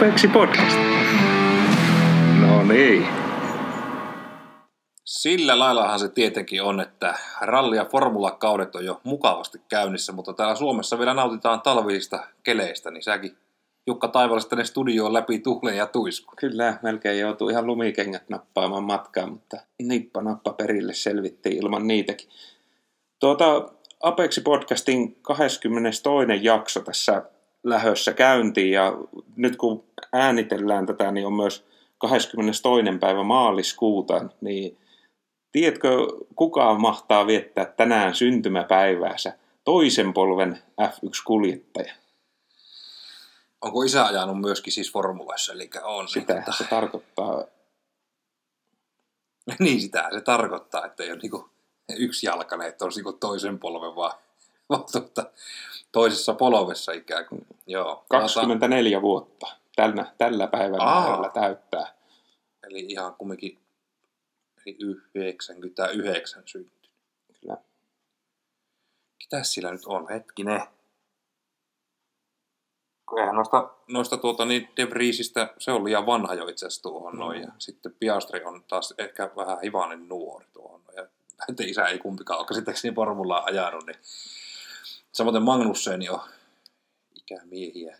Apexi Podcast. No niin. Sillä laillahan se tietenkin on, että ralli- ja formulakaudet on jo mukavasti käynnissä, mutta täällä Suomessa vielä nautitaan talvisista keleistä, niin säkin Jukka Taivalas tänne studioon läpi tuhleen ja tuisku. Kyllä, melkein joutuu ihan lumikengät nappaamaan matkaan, mutta nippa nappa perille selvittiin ilman niitäkin. Tuota, Apexi Podcastin 22. jakso tässä lähössä käyntiin ja nyt kun äänitellään tätä, niin on myös 22. päivä maaliskuuta, niin tiedätkö, kuka mahtaa viettää tänään syntymäpäiväänsä toisen polven F1-kuljettaja? Onko isä ajanut myöskin siis formulassa, eli on. Sitä niin, se tarkoittaa. niin, sitä se tarkoittaa, että ei ole niin yksi jalkainen, että olisi niin toisen polven, vaan tuota, toisessa polvessa ikään kuin. Joo. 24 Ota... vuotta tällä, tällä päivällä täyttää. Eli ihan kumminkin eli 99 syntynyt. Kyllä. Mitäs sillä nyt on? Hetkinen eihän noista, noista tuota, niin De Vriesistä, se on liian vanha jo itse asiassa tuohon mm. noin. Ja sitten Piastri on taas ehkä vähän hivainen nuori tuohon. Ja että isä ei kumpikaan ole käsittääkseni formulaa ajanut. Niin. Samoin Magnusseni on ikämiehiä.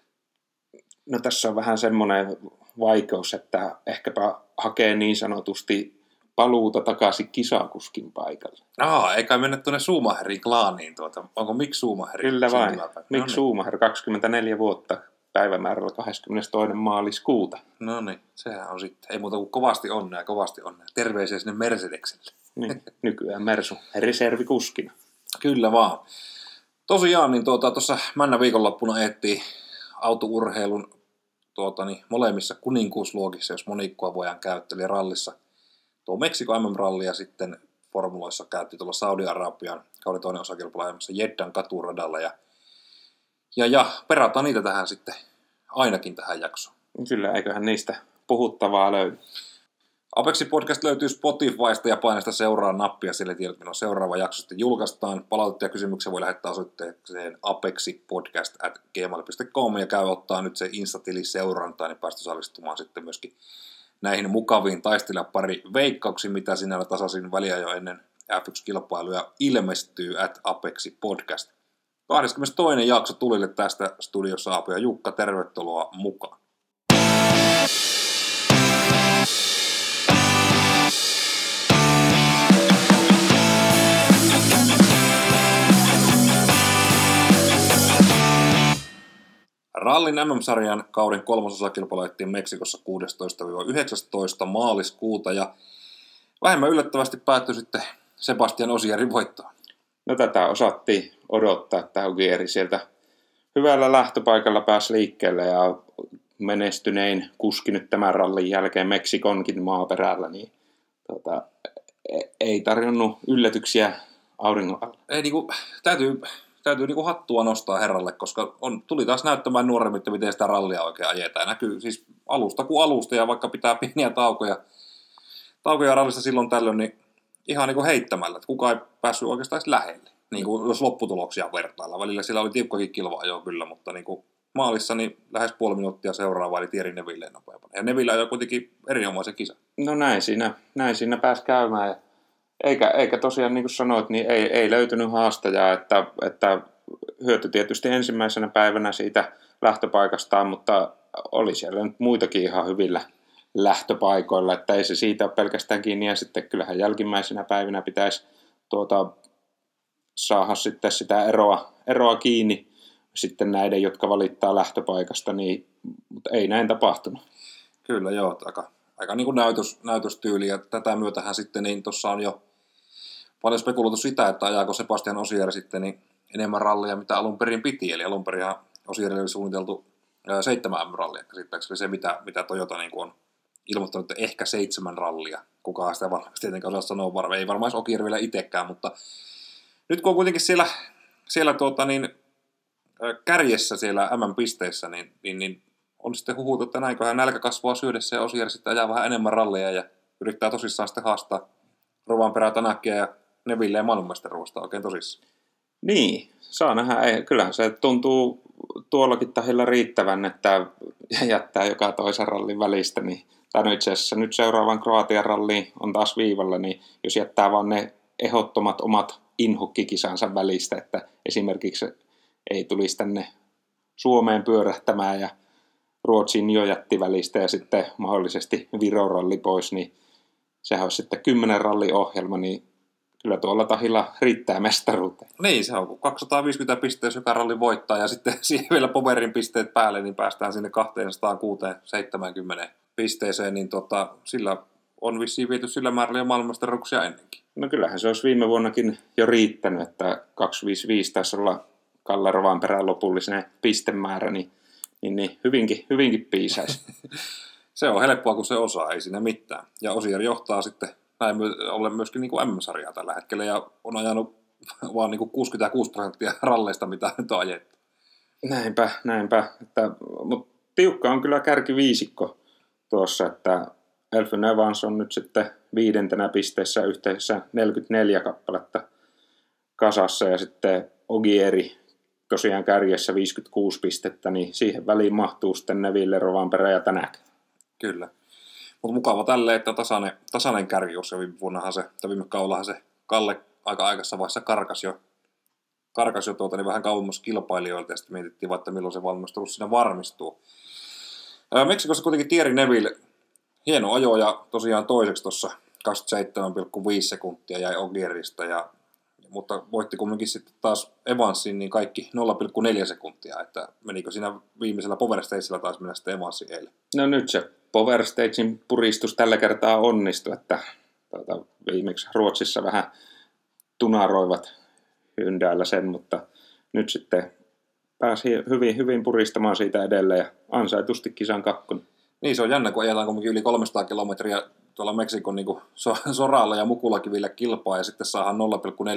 No tässä on vähän semmoinen vaikeus, että ehkäpä hakee niin sanotusti paluuta takaisin kisakuskin paikalle. Aa, eikä mennä tuonne Suumaherin klaaniin tuota. Onko Mik Suumaher? Kyllä vain. Mik no Suumaher, 24 vuotta päivämäärällä 22. maaliskuuta. No niin, sehän on sitten. Ei muuta kuin kovasti onnea, kovasti onnea. Terveisiä sinne Mercedekselle. Niin, nykyään Mersu, reservikuskina. Kyllä vaan. Tosiaan, niin tuota, tuossa männä viikonloppuna eettiin autourheilun tuota, niin, molemmissa kuninkuusluokissa, jos monikkoa voidaan käyttää, eli rallissa – tuo Meksiko MM-ralli ja sitten formuloissa käytti tuolla Saudi-Arabian kauden toinen osakilpailu Jeddan katuradalla ja, ja, ja perataan niitä tähän sitten ainakin tähän jaksoon. Kyllä, eiköhän niistä puhuttavaa löydy. Apexi Podcast löytyy Spotifysta ja painesta seuraa nappia, sille tiedät, milloin seuraava jakso sitten julkaistaan. Palautetta ja kysymyksiä voi lähettää osoitteeseen apexipodcast.gmail.com ja käy ottaa nyt se Instatili seurantaa, niin päästä osallistumaan sitten myöskin näihin mukaviin taistelijapari veikkauksiin, mitä sinällä tasaisin väliä jo ennen F1-kilpailuja ilmestyy at Apexi Podcast. 22. jakso tulille tästä studiossa Aapo ja Jukka, tervetuloa mukaan. Rallin MM-sarjan kauden kolmasosa kilpailuettiin Meksikossa 16-19 maaliskuuta ja vähemmän yllättävästi päättyi sitten Sebastian Osierin voittoon. No tätä osattiin odottaa, että Augieri sieltä hyvällä lähtöpaikalla pääsi liikkeelle ja menestynein kuski nyt tämän rallin jälkeen Meksikonkin maaperällä, niin tota, e- ei tarjonnut yllätyksiä auringon alla. Ei, niin kuin, täytyy täytyy niinku hattua nostaa herralle, koska on, tuli taas näyttämään nuoremmin, miten sitä rallia oikein ajetaan. näkyy siis alusta kuin alusta, ja vaikka pitää pieniä taukoja, taukoja rallista silloin tällöin, niin ihan niin kuin heittämällä, että kukaan ei päässyt oikeastaan lähelle. Niin kuin jos lopputuloksia vertailla. Välillä sillä oli tiukkokin kilva jo kyllä, mutta niin kuin maalissa niin lähes puoli minuuttia seuraava eli Thierry Neville nopeampana. Ja Neville ajoi kuitenkin erinomaisen kisa. No näin siinä, näin siinä pääsi käymään. Eikä, eikä tosiaan niin kuin sanoit, niin ei, ei löytynyt haastajaa, että, että hyöty tietysti ensimmäisenä päivänä siitä lähtöpaikastaan, mutta oli siellä nyt muitakin ihan hyvillä lähtöpaikoilla, että ei se siitä ole pelkästään kiinni, ja sitten kyllähän jälkimmäisenä päivinä pitäisi tuota, saada sitten sitä eroa, eroa kiinni sitten näiden, jotka valittaa lähtöpaikasta, niin, mutta ei näin tapahtunut. Kyllä joo, aika, aika niin kuin näytös, näytöstyyli, ja tätä myötähän sitten niin tuossa on jo paljon spekuloitu sitä, että ajaako Sebastian Osier sitten niin enemmän rallia, mitä alun perin piti. Eli alun perin Osierille oli suunniteltu seitsemän M-rallia käsittääkseni se, mitä, mitä Toyota niin on ilmoittanut, että ehkä seitsemän rallia. Kukaan sitä varmasti tietenkään osaa sanoa, varmaan ei varmaan Okier vielä itsekään, mutta nyt kun on kuitenkin siellä, siellä tuota, niin, kärjessä siellä M-pisteissä, niin, niin, niin on sitten huhut, että näinköhän nälkä kasvaa syödessä ja Osier sitten ajaa vähän enemmän ralleja ja yrittää tosissaan sitten haastaa Rovan perä Tanakia ja Neville ja maailmanmestaruudesta oikein tosissaan. Niin, saa nähdä. Ei, kyllähän se tuntuu tuollakin tahilla riittävän, että jättää joka toisen rallin välistä, niin tai no itse asiassa nyt seuraavan Kroatian ralliin on taas viivalla, niin jos jättää vaan ne ehdottomat omat inhokkikisansa välistä, että esimerkiksi ei tulisi tänne Suomeen pyörähtämään ja Ruotsin jo jätti välistä ja sitten mahdollisesti Viron ralli pois, niin sehän olisi sitten kymmenen ralliohjelma, niin kyllä tuolla tahilla riittää mestaruuteen. Niin, se on 250 pistettä, jos joka ralli voittaa ja sitten siihen vielä Poverin pisteet päälle, niin päästään sinne 270 pisteeseen, niin tota, sillä on vissiin viety sillä määrällä jo maailmanmestaruuksia ennenkin. No kyllähän se olisi viime vuonnakin jo riittänyt, että 255 taisi olla Kalle perään lopullinen pistemäärä, niin, niin, niin hyvinkin, hyvinkin piisaisi. se on helppoa, kun se osaa, ei siinä mitään. Ja Osier johtaa sitten näin ollen myöskin niin kuin M-sarjaa tällä hetkellä ja on ajanut vaan niin kuin 66 prosenttia ralleista, mitä nyt on ajettu. Näinpä, näinpä. Että, mutta tiukka on kyllä kärkiviisikko tuossa, että Elfyn Evans on nyt sitten viidentenä pisteessä yhteensä 44 kappaletta kasassa ja sitten Ogieri tosiaan kärjessä 56 pistettä, niin siihen väliin mahtuu sitten Neville, Rovanperä ja Tänäk. Kyllä. Mutta mukava tälle, että tasainen, tasainen kärki, koska viime vuonnahan se, tai viime kaudellahan se Kalle aika aikaisessa vaiheessa karkas jo, karkas jo tuota, niin vähän kauemmas kilpailijoilta, ja sitten mietittiin vaikka milloin se valmistelu siinä varmistuu. Meksikossa kuitenkin Thierry Neville, hieno ajo ja tosiaan toiseksi tuossa 27,5 sekuntia jäi Ogierista, ja, mutta voitti kumminkin sitten taas Evansin niin kaikki 0,4 sekuntia, että menikö siinä viimeisellä Power Stageillä taas mennä sitten Evansin eilen? No nyt se Power Stagein puristus tällä kertaa onnistui, että tuota, viimeksi Ruotsissa vähän tunaroivat hyndäällä sen, mutta nyt sitten pääsi hyvin, hyvin puristamaan siitä edelleen ja ansaitusti kisan kakkonen. Niin, se on jännä, kun ajetaan kuitenkin yli 300 kilometriä tuolla Meksikon niin so, soralla ja mukulakivillä kilpaa ja sitten saadaan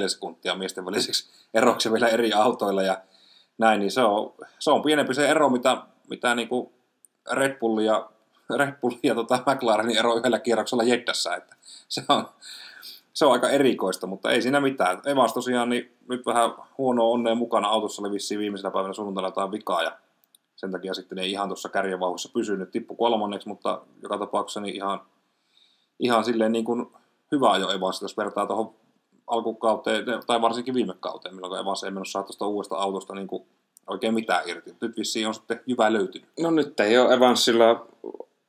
0,4 sekuntia miesten väliseksi eroksi vielä eri autoilla ja näin, niin se on, se on pienempi se ero, mitä, mitä niin kuin Red Bull ja, Red Bull ja tota McLarenin ero yhdellä kierroksella Jeddassa, että se on, se on aika erikoista, mutta ei siinä mitään. Evas tosiaan niin nyt vähän huonoa onnea mukana. Autossa oli vissiin viimeisenä päivänä sunnuntaina jotain vikaa ja sen takia sitten ei ihan tuossa kärjenvauhassa pysynyt. Tippu kolmanneksi, mutta joka tapauksessa niin ihan, ihan silleen niin kuin hyvä jo Evas, jos vertaa tuohon alkukauteen, tai varsinkin viime kauteen, milloin Evas ei mennyt saa tuosta uudesta autosta niin kuin oikein mitään irti. Nyt vissiin on sitten hyvä löytynyt. No nyt ei ole Evansilla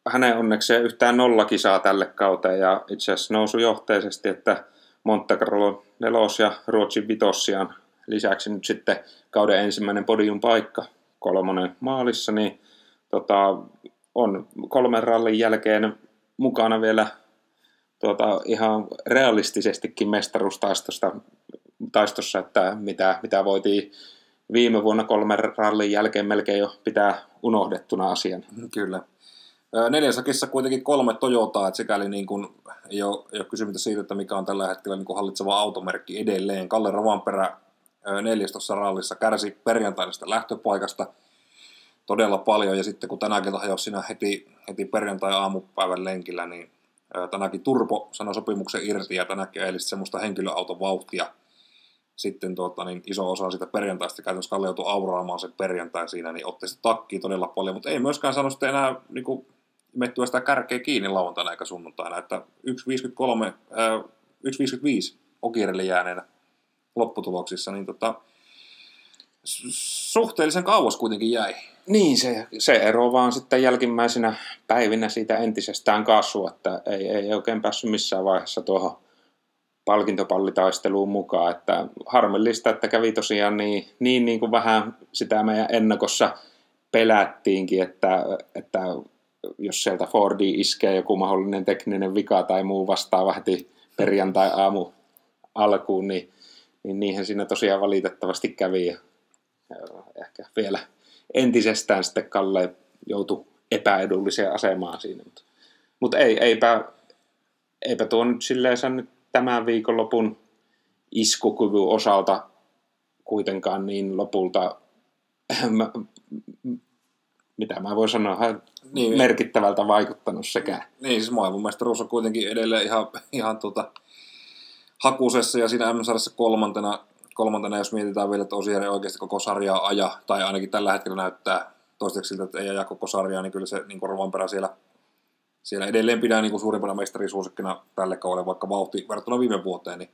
hänen onnekseen yhtään nollakisaa tälle kauteen ja itse asiassa nousu johteisesti, että Monte Carlo nelos ja Ruotsin vitossiaan lisäksi nyt sitten kauden ensimmäinen podium paikka kolmonen maalissa, niin tota, on kolmen rallin jälkeen mukana vielä tuota, ihan realistisestikin mestaruustaistosta taistossa, että mitä, mitä voitiin viime vuonna kolmen rallin jälkeen melkein jo pitää unohdettuna asian. Kyllä. Neljäsakissa kuitenkin kolme Toyotaa, että sikäli niin kuin ei, ole, ole kysymystä siitä, että mikä on tällä hetkellä niin kuin hallitseva automerkki edelleen. Kalle Rovanperä neljästossa rallissa kärsi perjantaisesta lähtöpaikasta todella paljon, ja sitten kun tänäkin hajosi siinä heti, heti perjantai-aamupäivän lenkillä, niin tänäkin Turpo sanoi sopimuksen irti, ja tänäkin eli semmoista henkilöauton vauhtia. Sitten tuota, niin iso osa sitä perjantaista käytännössä Kalle joutui auraamaan sen perjantai siinä, niin otti sitä takkiin todella paljon, mutta ei myöskään sano sitten enää niin kuin, imettyä sitä kärkeä kiinni lauantaina eikä sunnuntaina, että 1.53, äh, 1.55 Okirelle jääneenä lopputuloksissa, niin tota, suhteellisen kauas kuitenkin jäi. Niin, se, se ero vaan sitten jälkimmäisenä päivinä siitä entisestään kasvua, että ei, ei oikein päässyt missään vaiheessa tuohon palkintopallitaisteluun mukaan, että harmillista, että kävi tosiaan niin, niin, niin kuin vähän sitä meidän ennakossa pelättiinkin, että, että jos sieltä Fordi iskee joku mahdollinen tekninen vika tai muu vastaava heti perjantai-aamu alkuun, niin, niin niinhän siinä tosiaan valitettavasti kävi. Ja ehkä vielä entisestään sitten Kalle joutui epäedulliseen asemaan siinä. Mutta, mutta ei, eipä, eipä tuo nyt silleen nyt tämän viikonlopun iskukyvyn osalta kuitenkaan niin lopulta mitä mä voin sanoa, niin, merkittävältä vaikuttanut sekä. Niin, siis maailman mestaruus on kuitenkin edelleen ihan, ihan tuota, hakusessa ja siinä m kolmantena, kolmantena, jos mietitään vielä, että Osier ei oikeasti koko sarjaa aja, tai ainakin tällä hetkellä näyttää toistaiseksi siltä, että ei aja koko sarjaa, niin kyllä se niin Rovanperä siellä, siellä edelleen pidää niin suurimpana mestarisuosikkina tälle kaudelle, vaikka vauhti verrattuna viime vuoteen, niin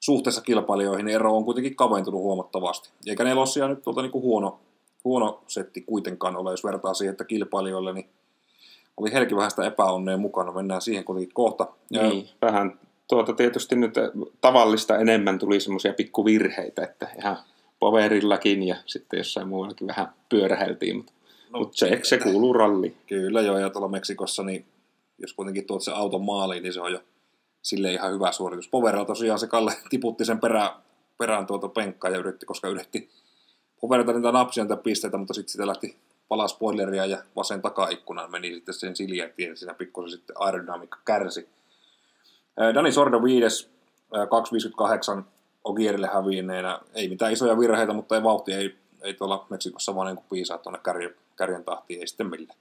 suhteessa kilpailijoihin niin ero on kuitenkin kaventunut huomattavasti. Eikä Nelossia nyt tuolta niin huono, huono setti kuitenkaan ole, jos vertaa siihen, että kilpailijoille niin oli helki vähän sitä epäonnea mukana. Mennään siihen kuitenkin kohta. Niin, vähän tuota tietysti nyt tavallista enemmän tuli semmoisia pikkuvirheitä, että ihan poverillakin ja sitten jossain muuallakin vähän pyöräheltiin, mutta, no, mutta se, se kuuluu ralliin. Kyllä joo, ja tuolla Meksikossa, niin jos kuitenkin tuot se auton maaliin, niin se on jo sille ihan hyvä suoritus. Poverilla tosiaan se Kalle tiputti sen perään, perään tuota penkkaa ja yritti, koska yritti Poverilta niitä napsia niitä pisteitä, mutta sitten sitä lähti palaa spoileria ja vasen takaikkunan meni sitten sen siljätien, siinä pikkusen sitten aerodynamiikka kärsi. Dani Sordo 5, 258 Ogierille häviineenä. Ei mitään isoja virheitä, mutta ei vauhti ei, ei tuolla Meksikossa vaan niin piisaa tuonne kärjen, kärjen tahtiin, ei sitten millään.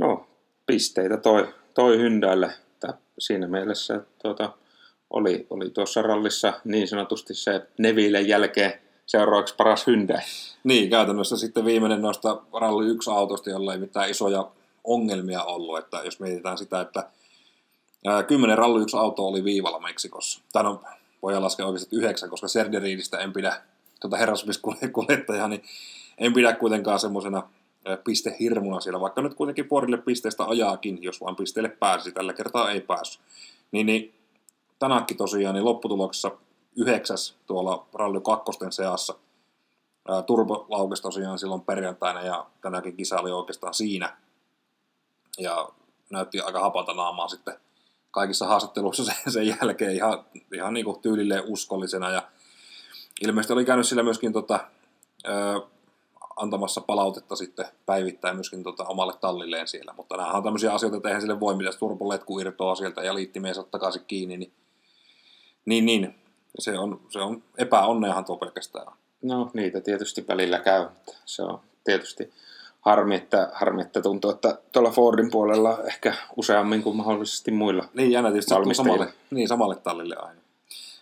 No, pisteitä toi, toi Hyndäille. Siinä mielessä tuota, oli, oli tuossa rallissa niin sanotusti se Neville jälkeen seuraavaksi paras Hyundai. Niin, käytännössä sitten viimeinen noista ralli yksi autosta, jolla ei mitään isoja ongelmia ollut. Että jos mietitään sitä, että kymmenen ralli yksi auto oli viivalla Meksikossa. Tai no, voidaan laskea oikeasti yhdeksän, koska Serderiidistä en pidä tuota herrasmiskuljettajaa, niin en pidä kuitenkaan semmoisena pistehirmuna siellä, vaikka nyt kuitenkin puolille pisteistä ajaakin, jos vain pisteelle pääsi, tällä kertaa ei päässyt. Niin, niin tänäkin tosiaan niin lopputuloksessa yhdeksäs tuolla Rally 2 seassa. Turbo laukesi tosiaan silloin perjantaina ja tänäkin kisa oli oikeastaan siinä. Ja näytti aika hapanta naamaa sitten kaikissa haastatteluissa sen, sen jälkeen ihan, ihan niin kuin tyylilleen uskollisena. Ja ilmeisesti oli käynyt sillä myöskin tota, ö, antamassa palautetta sitten päivittäin myöskin tota, omalle tallilleen siellä. Mutta nämä on tämmöisiä asioita, että eihän sille voi, mitä turboletku irtoaa sieltä ja liittimeen takaisin kiinni. Niin, niin, niin se on, se on epäonneahan tuo pelkästään. No niitä tietysti välillä käy. Se on tietysti harmi, että, harmi, että tuntuu, että tuolla Fordin puolella ehkä useammin kuin mahdollisesti muilla Niin jännä tietysti samalle, niin, samalle tallille aina.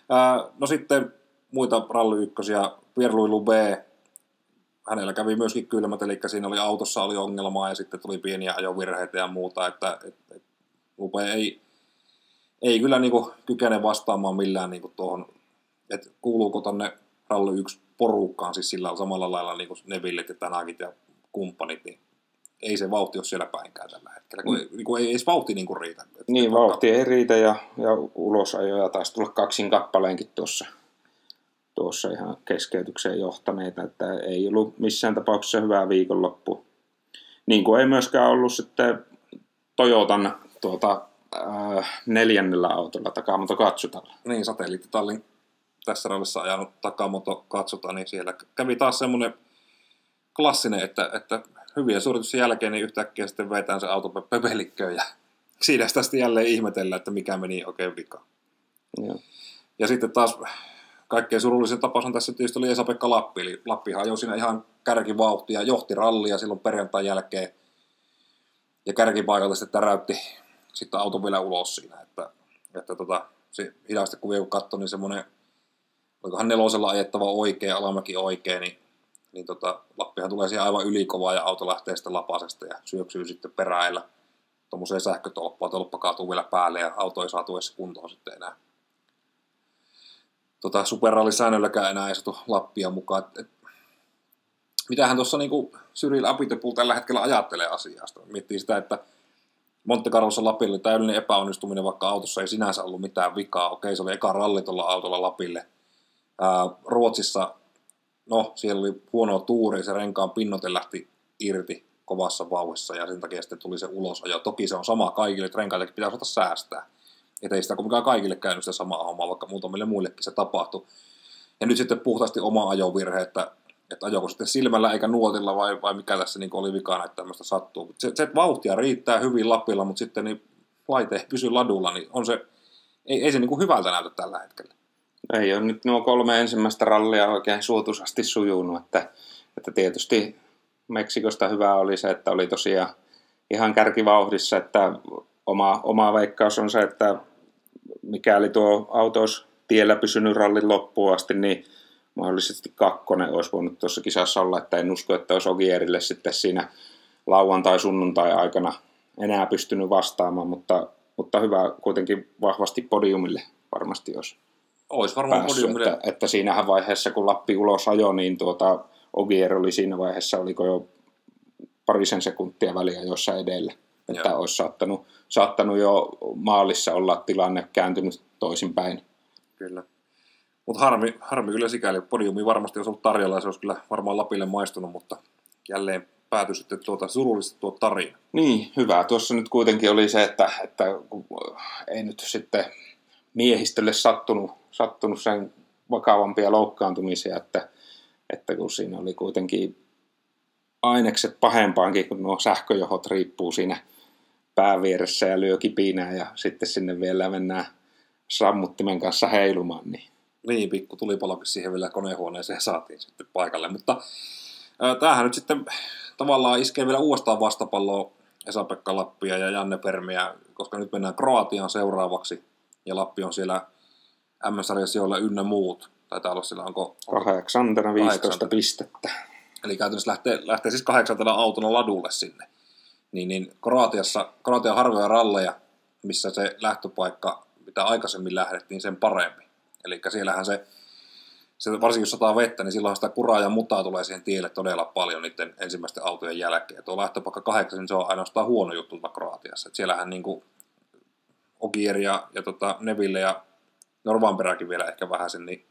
Ää, no sitten muita ralli ykkösiä, Pierre-Louis Lube, hänellä kävi myöskin kylmät, eli siinä oli autossa oli ongelmaa ja sitten tuli pieniä ajovirheitä ja muuta, että et, et, Lube ei, ei kyllä niin kuin, kykene vastaamaan millään niin kuin tuohon että kuuluuko tonne Rally 1 porukkaan, siis sillä samalla lailla niin kuin Nevillet ja Tanakit ja kumppanit, niin ei se vauhti ole siellä päinkään tällä hetkellä, kun, mm. niin kuin ei edes vauhti niin kuin riitä. Että niin, vauhti ei riitä ja, ja ulosajoja taisi tulla kaksin kappaleenkin tuossa, tuossa ihan keskeytykseen johtaneita, että ei ollut missään tapauksessa hyvää viikonloppu. Niin kuin ei myöskään ollut sitten Toyotan tuota, äh, neljännellä autolla Takamoto Katsutalla. Niin, satelliittitallin tässä rallissa ajanut Takamoto katsotaan, niin siellä kävi taas semmoinen klassinen, että, että hyviä suoritusten jälkeen niin yhtäkkiä sitten vetään se auto pepelikköön ja siinä sitä sitten jälleen ihmetellä, että mikä meni oikein vika. Ja. ja sitten taas kaikkein surullisin tapaus on tässä tietysti oli Esa-Pekka Lappi, eli Lappi ajoi siinä ihan kärkivauhtia, johti rallia silloin perjantain jälkeen ja kärkipaikalta sitten täräytti sitten auto vielä ulos siinä, että, että tota, se hidasta kuvia kun katsoi, niin semmoinen olikohan nelosella ajettava oikein, alamäki oikein, niin, niin tota, Lappihan tulee siihen aivan ylikovaa ja auto lähtee sitten lapasesta ja syöksyy sitten peräillä tuommoiseen sähkötolppaan, tolppa kaatuu vielä päälle ja auto ei saatu edes kuntoon sitten enää. Tota, superrallisäännölläkään enää ei saatu Lappia mukaan. Et, et, mitähän tuossa niinku Cyril Abitepul tällä hetkellä ajattelee asiasta. Miettii sitä, että Monte Carlossa Lapille täydellinen epäonnistuminen, vaikka autossa ei sinänsä ollut mitään vikaa. Okei, se oli eka ralli tuolla autolla Lapille – Ää, Ruotsissa, no siellä oli huono tuuri, se renkaan pinnote lähti irti kovassa vauhissa ja sen takia sitten tuli se ulosajo. Toki se on sama kaikille, että renkaillekin pitää osata säästää. Että ei sitä kuitenkaan kaikille käynyt sitä samaa hommaa, vaikka muutamille muillekin se tapahtui. Ja nyt sitten puhtaasti oma ajovirhe, että, että ajoko sitten silmällä eikä nuotilla vai, vai mikä tässä niin oli vikana, että tämmöistä sattuu. Se, se vauhtia riittää hyvin Lapilla, mutta sitten niin laite ei pysy ladulla, niin on se, ei, ei se niin kuin hyvältä näytä tällä hetkellä ei ole nyt nuo kolme ensimmäistä rallia oikein suotuisasti sujunut, että, että tietysti Meksikosta hyvä oli se, että oli tosiaan ihan kärkivauhdissa, että oma, oma veikkaus on se, että mikäli tuo auto olisi tiellä pysynyt rallin loppuun asti, niin mahdollisesti kakkonen olisi voinut tuossa kisassa olla, että en usko, että olisi Ogierille sitten siinä lauantai-sunnuntai aikana enää pystynyt vastaamaan, mutta, mutta hyvä kuitenkin vahvasti podiumille varmasti olisi Olisi varmaan päässyt, podiumille. että, että siinä vaiheessa, kun Lappi ulos ajoi, niin tuota, Ogier oli siinä vaiheessa, oliko jo parisen sekuntia väliä jossa edellä. Että Joo. olisi saattanut, saattanut jo maalissa olla tilanne kääntynyt toisinpäin. Kyllä. Mutta harmi, harmi kyllä sikäli. Podiumi varmasti olisi ollut tarjolla ja se olisi kyllä varmaan Lapille maistunut, mutta jälleen päätyi sitten tuota surullista tuo tarina. Niin, hyvä. Tuossa nyt kuitenkin oli se, että, että ei nyt sitten miehistölle sattunut, sattunut sen vakavampia loukkaantumisia, että, että kun siinä oli kuitenkin ainekset pahempaankin, kun nuo sähköjohot riippuu siinä päävieressä ja lyö kipinää ja sitten sinne vielä mennään sammuttimen kanssa heilumaan, niin Niin, pikku tulipalokin siihen vielä konehuoneeseen saatiin sitten paikalle. Mutta ää, tämähän nyt sitten tavallaan iskee vielä uudestaan vastapalloa Esa-Pekka Lappia ja Janne Permiä, koska nyt mennään Kroatiaan seuraavaksi. Ja Lappi on siellä MS-sarjan sijoilla ynnä muut. Taitaa olla siellä, onko, kahdeksantena 15 Kahdeksantena. pistettä. Eli käytännössä lähtee, lähtee siis kahdeksantena autona ladulle sinne. Niin, niin Kroatiassa, Kroatia on harvoja ralleja, missä se lähtöpaikka, mitä aikaisemmin lähdettiin, sen parempi. Eli siellähän se, se, varsinkin jos sataa vettä, niin silloin sitä kuraa ja mutaa tulee siihen tielle todella paljon niiden ensimmäisten autojen jälkeen. Tuo lähtöpaikka kahdeksan, niin se on ainoastaan huono juttu Kroatiassa. Et siellähän niin kuin Ogier ja, ja tota Neville ja Norvanperäkin vielä ehkä vähän sen, niin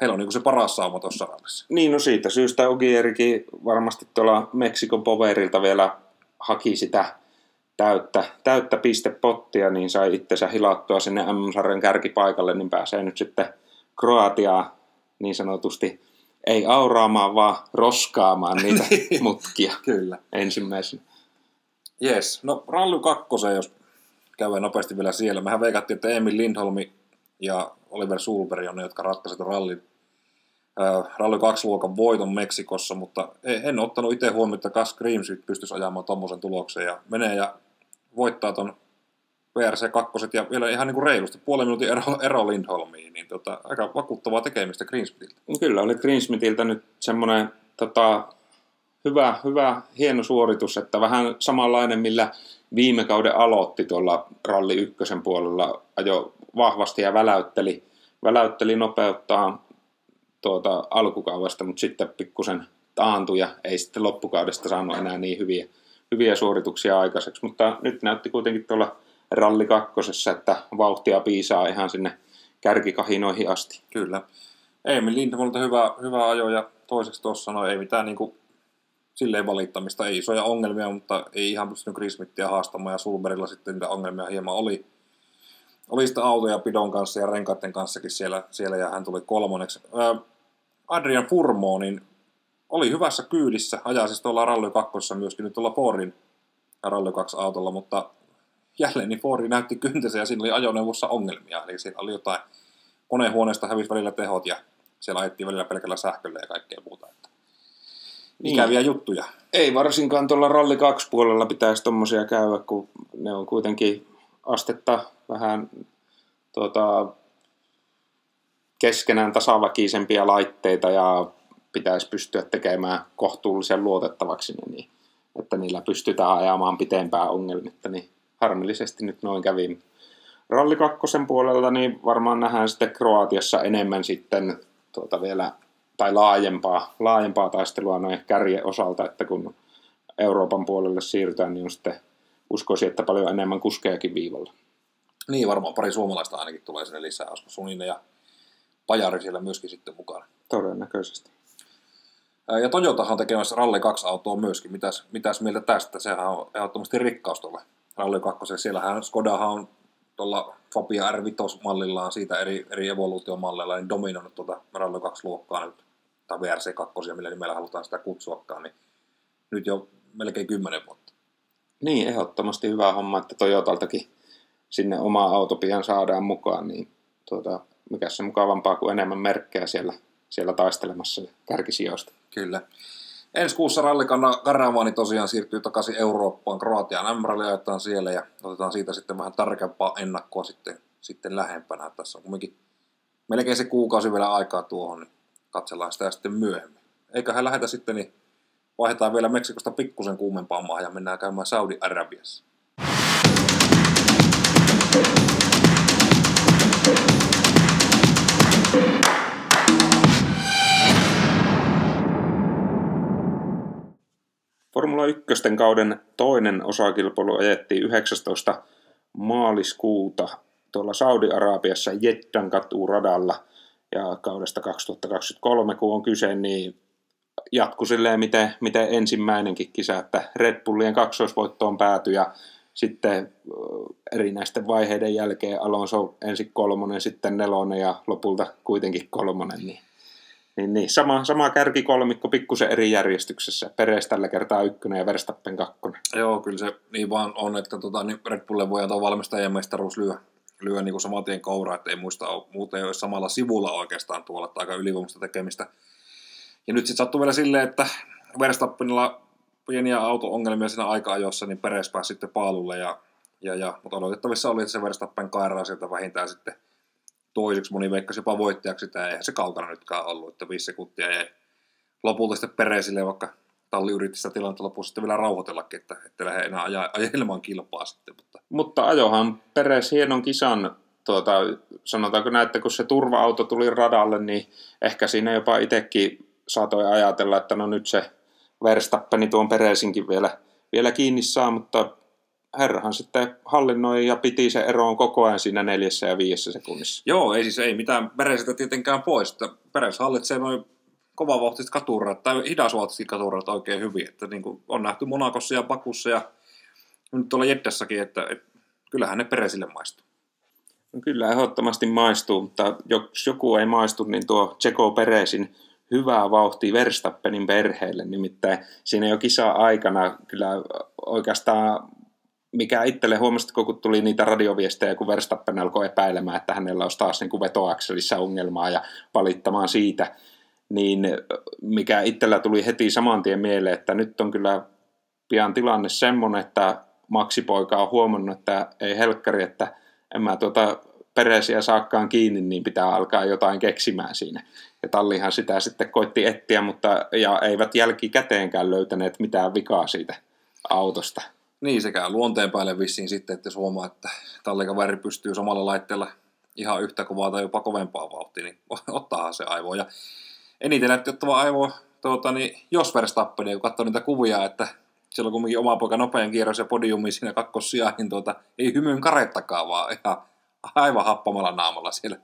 heillä on niin se paras sauma tuossa rallissa. Niin, no siitä syystä Ogierikin varmasti tuolla Meksikon poverilta vielä haki sitä täyttä, täyttä pistepottia, niin sai itsensä hilattua sinne M-sarjan kärkipaikalle, niin pääsee nyt sitten Kroatiaa niin sanotusti ei auraamaan, vaan roskaamaan niitä mutkia Kyllä. ensimmäisenä. Yes. No Rally 2, jos käydään nopeasti vielä siellä. Mehän veikattiin, että Emil Lindholmi ja Oliver Sulberg on ne, jotka ratkaisivat rallin, äh, Rally 2-luokan voiton Meksikossa, mutta en, en ottanut itse huomioon, että Gus Grimsby pystyisi ajamaan tuommoisen tuloksen ja menee ja voittaa ton VRC 2 ja vielä ihan niin kuin reilusti puolen minuutin ero, ero Lindholmiin, niin tota, aika vakuuttavaa tekemistä Grimsbyltä. Kyllä oli Greensmithiltä nyt semmoinen tota, hyvä, hyvä, hieno suoritus, että vähän samanlainen, millä viime kauden aloitti tuolla ralli ykkösen puolella, ajo vahvasti ja väläytteli, väläytteli nopeuttaa tuota alkukaudesta, mutta sitten pikkusen taantui ja ei sitten loppukaudesta saanut enää niin hyviä, hyviä suorituksia aikaiseksi, mutta nyt näytti kuitenkin tuolla ralli kakkosessa, että vauhtia piisaa ihan sinne kärkikahinoihin asti. Kyllä. Emil Lindholmilta hyvä, hyvä ajo ja toiseksi tuossa no ei mitään niin kuin, silleen valittamista, ei isoja ongelmia, mutta ei ihan pystynyt Grismittiä haastamaan ja Sulberilla sitten niitä ongelmia hieman oli. Oli sitä autoja pidon kanssa ja renkaiden kanssakin siellä, siellä ja hän tuli kolmanneksi. Adrian Furmo, niin oli hyvässä kyydissä, ajaa siis tuolla Rally 2 myöskin nyt tuolla Fordin Rally 2 autolla, mutta jälleen niin Fordi näytti kyntensä ja siinä oli ajoneuvossa ongelmia, eli siellä oli jotain konehuoneesta hävisi välillä tehot ja siellä ajettiin välillä pelkällä sähköllä ja kaikkea muuta. Niin. ikäviä juttuja. Ei varsinkaan tuolla ralli 2 puolella pitäisi tommosia käydä, kun ne on kuitenkin astetta vähän tuota, keskenään tasaväkisempia laitteita ja pitäisi pystyä tekemään kohtuullisen luotettavaksi niin, että niillä pystytään ajamaan pitempään ongelmitta, niin harmillisesti nyt noin kävi. Ralli kakkosen puolelta niin varmaan nähdään sitten Kroatiassa enemmän sitten tuota vielä tai laajempaa, laajempaa taistelua noin kärjen osalta, että kun Euroopan puolelle siirrytään, niin on sitten uskoisin, että paljon enemmän kuskejakin viivalla. Niin, varmaan pari suomalaista ainakin tulee sinne lisää, olisiko Suninen ja Pajari siellä myöskin sitten mukana. Todennäköisesti. Ja Toyotahan on tekemässä Rally 2-autoa myöskin. Mitäs, mitäs mieltä tästä? Sehän on ehdottomasti rikkaus tuolla Rally 2. Siellähän Skodahan on tuolla Fabia R5-mallillaan siitä eri, eri evoluutiomalleilla niin dominoinut tuota Rally 2-luokkaa nyt, tai VRC 2, millä nimellä halutaan sitä kutsuakaan, niin nyt jo melkein 10 vuotta. Niin, ehdottomasti hyvä homma, että Toyotaltakin sinne oma auto pian saadaan mukaan, niin tuota, mikä se mukavampaa kuin enemmän merkkejä siellä, siellä taistelemassa kärkisijoista. Kyllä. Ensi kuussa rallikanna Karavaani tosiaan siirtyy takaisin Eurooppaan. Kroatian m ajetaan siellä ja otetaan siitä sitten vähän tarkempaa ennakkoa sitten, sitten lähempänä. Tässä on kuitenkin melkein se kuukausi vielä aikaa tuohon. Niin katsellaan sitä sitten myöhemmin. Eiköhän lähetä sitten, niin vaihdetaan vielä Meksikosta pikkusen kuumempaan maahan ja mennään käymään Saudi-Arabiassa. Formula 1 kauden toinen osakilpailu ajettiin 19. maaliskuuta tuolla Saudi-Arabiassa Jeddan radalla ja kaudesta 2023, kun on kyse, niin jatku silleen, miten, miten ensimmäinenkin kisa, että Red Bullien kaksoisvoittoon päätyi ja sitten erinäisten vaiheiden jälkeen Alonso ensin kolmonen, sitten nelonen ja lopulta kuitenkin kolmonen, niin niin, niin. Sama, sama kärkikolmikko pikkusen eri järjestyksessä. Peres tällä kertaa ykkönen ja Verstappen kakkonen. Joo, kyllä se niin vaan on, että tota, niin Red Bulle voi antaa valmistajan mestaruus lyö, lyö niin saman tien kouraa, että ei muista, muuten ei ole samalla sivulla oikeastaan tuolla, että aika ylivoimasta tekemistä. Ja nyt sitten sattuu vielä silleen, että Verstappenilla pieniä auto-ongelmia siinä aika-ajossa, niin Peres pääsi sitten paalulle, ja, ja, ja, mutta odotettavissa oli, että se Verstappen kairaa sieltä vähintään sitten toiseksi, moni veikkasi jopa voittajaksi, että eihän se kaukana nytkään ollut, että viisi sekuntia jäi lopulta sitten Peresille, vaikka talli yritti sitä tilannetta lopussa sitten vielä rauhoitellakin, että ette lähde enää aja, ilman kilpaa sitten. Mutta, mutta ajohan Peres hienon kisan tuota, sanotaanko näin, että kun se turva-auto tuli radalle, niin ehkä siinä jopa itsekin saatoi ajatella, että no nyt se Verstappeni tuon Peresinkin vielä, vielä kiinni saa, mutta herrahan sitten hallinnoi ja piti se eroon koko ajan siinä neljässä ja viidessä sekunnissa. Joo, ei siis ei mitään Peresistä tietenkään pois. Peres hallitsee noin kovavauhtiset katurat tai hidasvauhtiset katurat oikein hyvin. Että niin kuin on nähty Monakossa ja Pakussa ja nyt tuolla Jeddassakin, että, että kyllähän ne Peresille maistuu. No kyllä ehdottomasti maistuu, mutta jos joku ei maistu, niin tuo Tseko Peresin hyvää vauhtia Verstappenin perheelle. Nimittäin siinä jo kisa-aikana kyllä oikeastaan mikä itselle huomasi, kun tuli niitä radioviestejä, kun Verstappen alkoi epäilemään, että hänellä olisi taas niin vetoakselissä ongelmaa ja valittamaan siitä, niin mikä itsellä tuli heti saman tien mieleen, että nyt on kyllä pian tilanne semmoinen, että Maksipoika on huomannut, että ei helkkari, että en mä tuota peresiä saakkaan kiinni, niin pitää alkaa jotain keksimään siinä. Ja tallihan sitä sitten koitti etsiä, mutta ja eivät jälkikäteenkään löytäneet mitään vikaa siitä autosta. Niin, sekä luonteen päälle vissiin sitten, että huomaa, että tallikaveri pystyy samalla laitteella ihan yhtä kovaa tai jopa kovempaa vauhtia, niin ottaa se aivo. Ja eniten näytti ottava aivo, tuota, niin jos Verstappen, kun katsoo niitä kuvia, että silloin kumminkin oma poika nopean kierros ja podiumi siinä kakkosia, niin tuota, ei hymyyn karettakaan, vaan ihan aivan happamalla naamalla siellä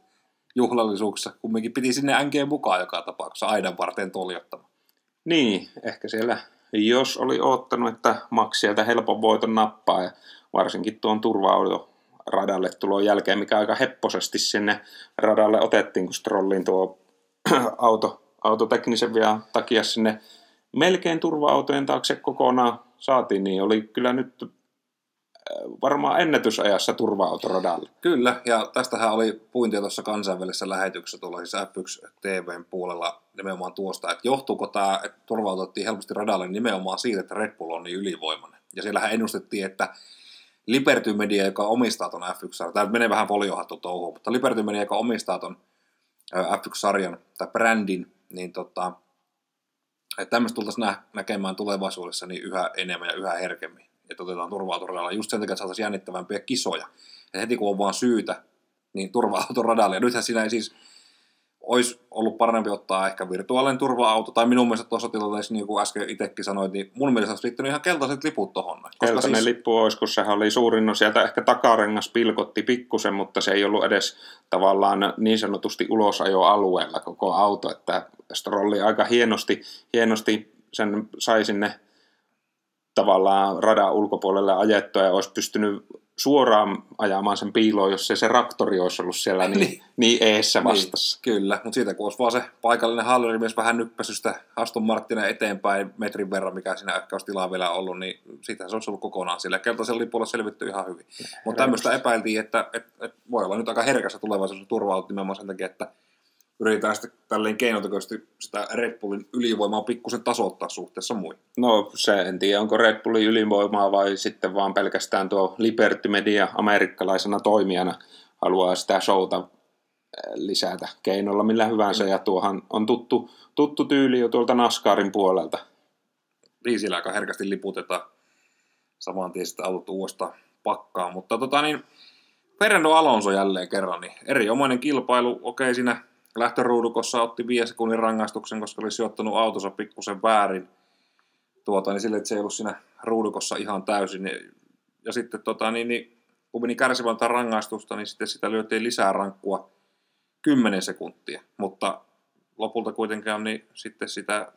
juhlallisuuksessa. Kumminkin piti sinne NG mukaan joka tapauksessa aidan varten toljottamaan. Niin, ehkä siellä jos oli ottanut, että Max sieltä helpon voiton nappaa ja varsinkin tuon turva radalle tulon jälkeen, mikä aika hepposesti sinne radalle otettiin, kun Strollin tuo auto, autoteknisen vielä takia sinne melkein turva-autojen taakse kokonaan saatiin, niin oli kyllä nyt varmaan ennätysajassa turva-autoradalla. Kyllä, ja tästähän oli puintia tuossa kansainvälisessä lähetyksessä tuolla siis F1 TVn puolella nimenomaan tuosta, että johtuuko tämä, että turva helposti radalle nimenomaan siitä, että Red Bull on niin ylivoimainen. Ja siellähän ennustettiin, että Liberty Media, joka omistaa tuon F1-sarjan, tämä menee vähän foliohattu touhuun, mutta Liberty Media, joka omistaa tuon F1-sarjan tai brändin, niin tota, että tämmöistä tultaisiin nä- näkemään tulevaisuudessa niin yhä enemmän ja yhä herkemmin että otetaan turva just sen takia, että saataisiin jännittävämpiä kisoja. Ja heti kun on vaan syytä, niin turva-auto radalle. Ja nythän siinä ei siis olisi ollut parempi ottaa ehkä virtuaalinen turva-auto, tai minun mielestä tuossa tilanteessa, niin kuin äsken itsekin sanoit, niin mun mielestä olisi liittynyt ihan keltaiset liput tuohon. Keltainen siis... lippu olisi, kun sehän oli suurin, no sieltä ehkä takarengas pilkotti pikkusen, mutta se ei ollut edes tavallaan niin sanotusti ulosajoalueella koko auto, että Strolli aika hienosti, hienosti sen sai sinne tavallaan radan ulkopuolelle ajettua ja olisi pystynyt suoraan ajamaan sen piiloon, jos se, se raktori olisi ollut siellä niin, niin, niin eessä niin, vastassa. Niin, kyllä, mutta siitä kun olisi vaan se paikallinen hallerimies vähän nyppäsystä Aston Martinin eteenpäin metrin verran, mikä siinä ehkä olisi tilaa vielä ollut, niin siitä se olisi ollut kokonaan sillä. Keltaisen lipulla selvitty ihan hyvin. Mutta tämmöistä epäiltiin, että, että, että, voi olla nyt aika herkässä tulevaisuudessa turvautua nimenomaan sen takia, että yritetään sitten tälleen keinotekoisesti sitä Red Bullin ylivoimaa pikkusen tasoittaa suhteessa muihin. No se en tiedä, onko Red Bullin ylivoimaa vai sitten vaan pelkästään tuo Liberty Media amerikkalaisena toimijana haluaa sitä showta lisätä keinolla millä hyvänsä, ja tuohan on tuttu, tuttu tyyli jo tuolta Naskarin puolelta. Niin, siellä aika herkästi liputetaan saman tien sitten autot uudestaan pakkaa, mutta tota niin, Fernando Alonso jälleen kerran, niin erinomainen kilpailu, okei siinä lähtöruudukossa otti 5 sekunnin rangaistuksen, koska oli sijoittanut autonsa pikkusen väärin, tuota, niin sille, että se ei ollut siinä ruudukossa ihan täysin. Ja sitten tota, niin, niin, kun meni kärsivältä rangaistusta, niin sitten sitä lyötiin lisää rankkua 10 sekuntia, mutta lopulta kuitenkin niin sitten sitä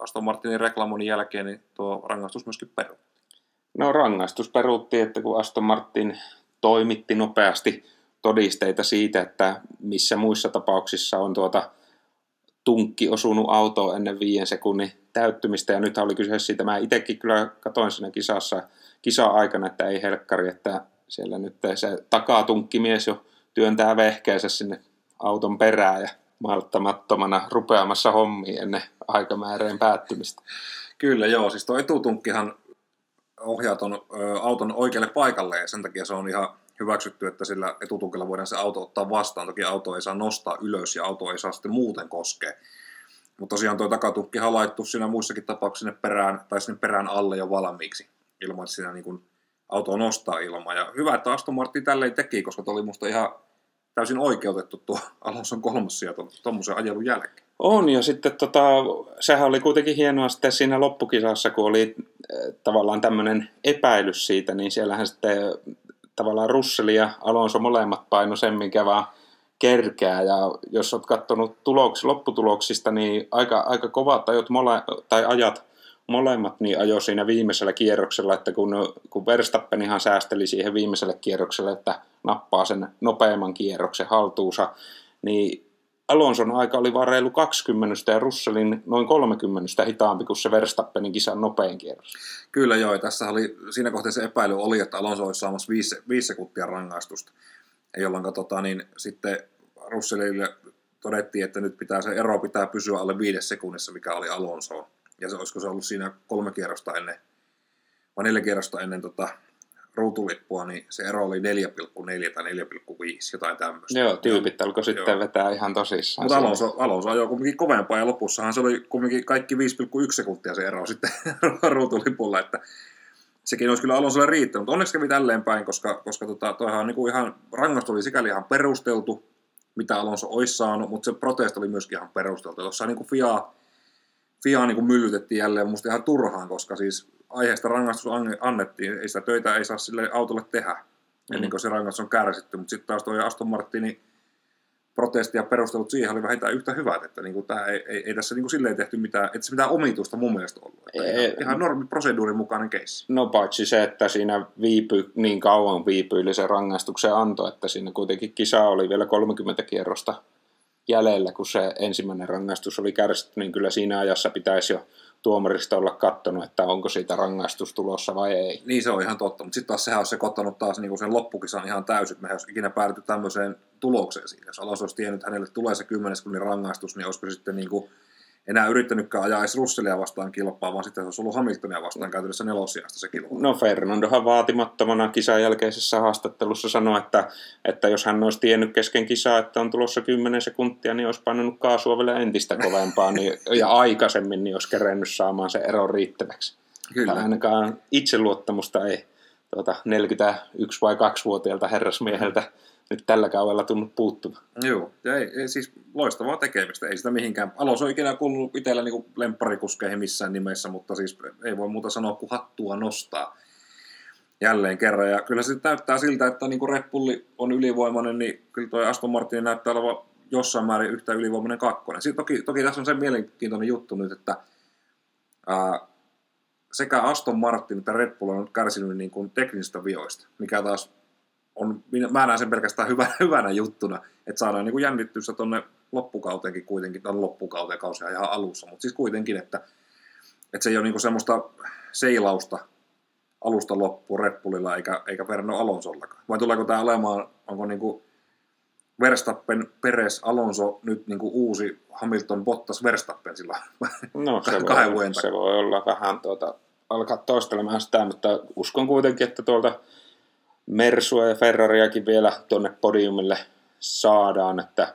Aston Martinin reklamoinnin jälkeen niin tuo rangaistus myöskin peru. No rangaistus peruutti, että kun Aston Martin toimitti nopeasti todisteita siitä, että missä muissa tapauksissa on tuota tunkki osunut autoon ennen viiden sekunnin täyttymistä. Ja nyt oli kyse siitä, mä itsekin kyllä katoin siinä kisassa, kisa-aikana, että ei helkkari, että siellä nyt se takatunkkimies jo työntää vehkeensä sinne auton perään ja malttamattomana rupeamassa hommiin ennen aikamääreen päättymistä. Kyllä joo, siis tuo etutunkkihan ohjaa ton, ö, auton oikealle paikalle ja sen takia se on ihan hyväksytty, että sillä etutunkilla voidaan se auto ottaa vastaan. Toki auto ei saa nostaa ylös ja auto ei saa sitten muuten koskea. Mutta tosiaan tuo takatukki on laittu siinä muissakin tapauksissa sinne perään, tai sinne perään alle jo valmiiksi, ilman että siinä niin kuin auto nostaa ilmaa. Ja hyvä, että Aston Martin tälleen teki, koska tuo oli musta ihan täysin oikeutettu tuo Alonson kolmas sieltä tuommoisen ajelun jälkeen. On, ja sitten tota, sehän oli kuitenkin hienoa sitten siinä loppukisassa, kun oli äh, tavallaan tämmöinen epäilys siitä, niin siellähän sitten tavallaan Russell ja Alonso molemmat paino sen, minkä vaan kerkää. Ja jos olet katsonut tuloks, lopputuloksista, niin aika, aika kovat ajot mole, tai ajat molemmat niin ajo siinä viimeisellä kierroksella, että kun, kun Verstappen ihan säästeli siihen viimeiselle kierrokselle, että nappaa sen nopeamman kierroksen haltuunsa, niin Alonson aika oli vaan reilu 20 ja Russellin noin 30 hitaampi kuin se Verstappenin kisan nopein kierros. Kyllä joo, tässä oli, siinä kohtaa se epäily oli, että Alonso olisi saamassa 5, 5 sekuntia rangaistusta, jolloin tota, niin, sitten Russellille todettiin, että nyt pitää se ero pitää pysyä alle viides sekunnissa, mikä oli Alonso. Ja se, olisiko se ollut siinä kolme kierrosta ennen, vai neljä kierrosta ennen tota, ruutulippua, niin se ero oli 4,4 tai 4,5, jotain tämmöistä. Joo, tyypit alkoi sitten Joo. vetää ihan tosissaan. Mutta Alonso, Alonso ajoi kuitenkin kovempaa ja lopussahan se oli kuitenkin kaikki 5,1 sekuntia se ero sitten ruutulipulla, että sekin olisi kyllä Alonsolle riittänyt, mutta onneksi kävi tälleen päin, koska, koska tota, toihan on niin ihan, rangaistu oli sikäli ihan perusteltu, mitä Alonso olisi saanut, mutta se protesti oli myöskin ihan perusteltu. Tuossa niin FIA, FIA niin kuin myllytettiin jälleen musta ihan turhaan, koska siis aiheesta rangaistus annettiin, ei sitä töitä ei saa sille autolle tehdä, mm. ennen kuin se rangaistus on kärsitty, mutta sitten taas tuo Aston Martinin protesti ja perustelut siihen oli vähintään yhtä hyvät, että niin kuin tämä ei, ei, ei tässä niin kuin silleen tehty mitään, että se mitään omituista mun mielestä ollut. Että ei, ihan, ihan normi proseduurin mukainen keissi. No paitsi se, että siinä viipy, niin kauan viipyili se rangaistuksen anto, että siinä kuitenkin kisa oli vielä 30 kierrosta jäljellä, kun se ensimmäinen rangaistus oli kärsitty, niin kyllä siinä ajassa pitäisi jo tuomarista olla katsonut, että onko siitä rangaistus tulossa vai ei. Niin se on ihan totta, mutta sitten taas sehän olisi sekoittanut taas niin sen loppukisan ihan täysin, me olisi ikinä päädytty tämmöiseen tulokseen siinä. Jos Alonso olisi tiennyt, että hänelle tulee se 10 sekunnin rangaistus, niin olisiko sitten niin kuin enää yrittänytkään ajaa edes Russellia vastaan kilpaa, vaan sitten se olisi ollut Hamiltonia vastaan käytännössä nelosijasta se kilpailu. No Fernandohan vaatimattomana kisan jälkeisessä haastattelussa sanoi, että, että jos hän olisi tiennyt kesken kisaa, että on tulossa 10 sekuntia, niin olisi painanut kaasua vielä entistä kovempaa niin, ja aikaisemmin niin olisi kerennyt saamaan se ero riittäväksi. Kyllä. Tai ainakaan itseluottamusta ei tuota, 41 vai 2-vuotiaalta herrasmieheltä nyt tällä kaudella tunnu puuttuva. Joo, ja ei, ei, siis loistavaa tekemistä, ei sitä mihinkään. Alonso on ikinä kuulunut itsellä niin lempparikuskeihin missään nimessä, mutta siis ei voi muuta sanoa kuin hattua nostaa jälleen kerran. Ja kyllä se näyttää siltä, että niin kuin Red Bulli on ylivoimainen, niin kyllä tuo Aston Martin näyttää olevan jossain määrin yhtä ylivoimainen kakkonen. Sitten toki, toki tässä on se mielenkiintoinen juttu nyt, että ää, sekä Aston Martin että Red Bull on nyt kärsinyt niin kuin teknisistä vioista, mikä taas on, mä näen sen pelkästään hyvänä, hyvänä juttuna, että saadaan niin jännittyssä tuonne loppukauteenkin kuitenkin, tai loppukauteen kausia ihan alussa, mutta siis kuitenkin, että, että se ei ole niin semmoista seilausta alusta loppuun Red Bullilla eikä, eikä Fernando Alonsollakaan. Vai tuleeko tämä olemaan, onko niin kuin Verstappen, Peres, Alonso nyt niin kuin uusi Hamilton, Bottas, Verstappen sillä no, se kahden voi, se voi olla vähän tuota, alkaa toistelemaan sitä, mutta uskon kuitenkin, että tuolta Mersua ja Ferrariakin vielä tuonne podiumille saadaan, että,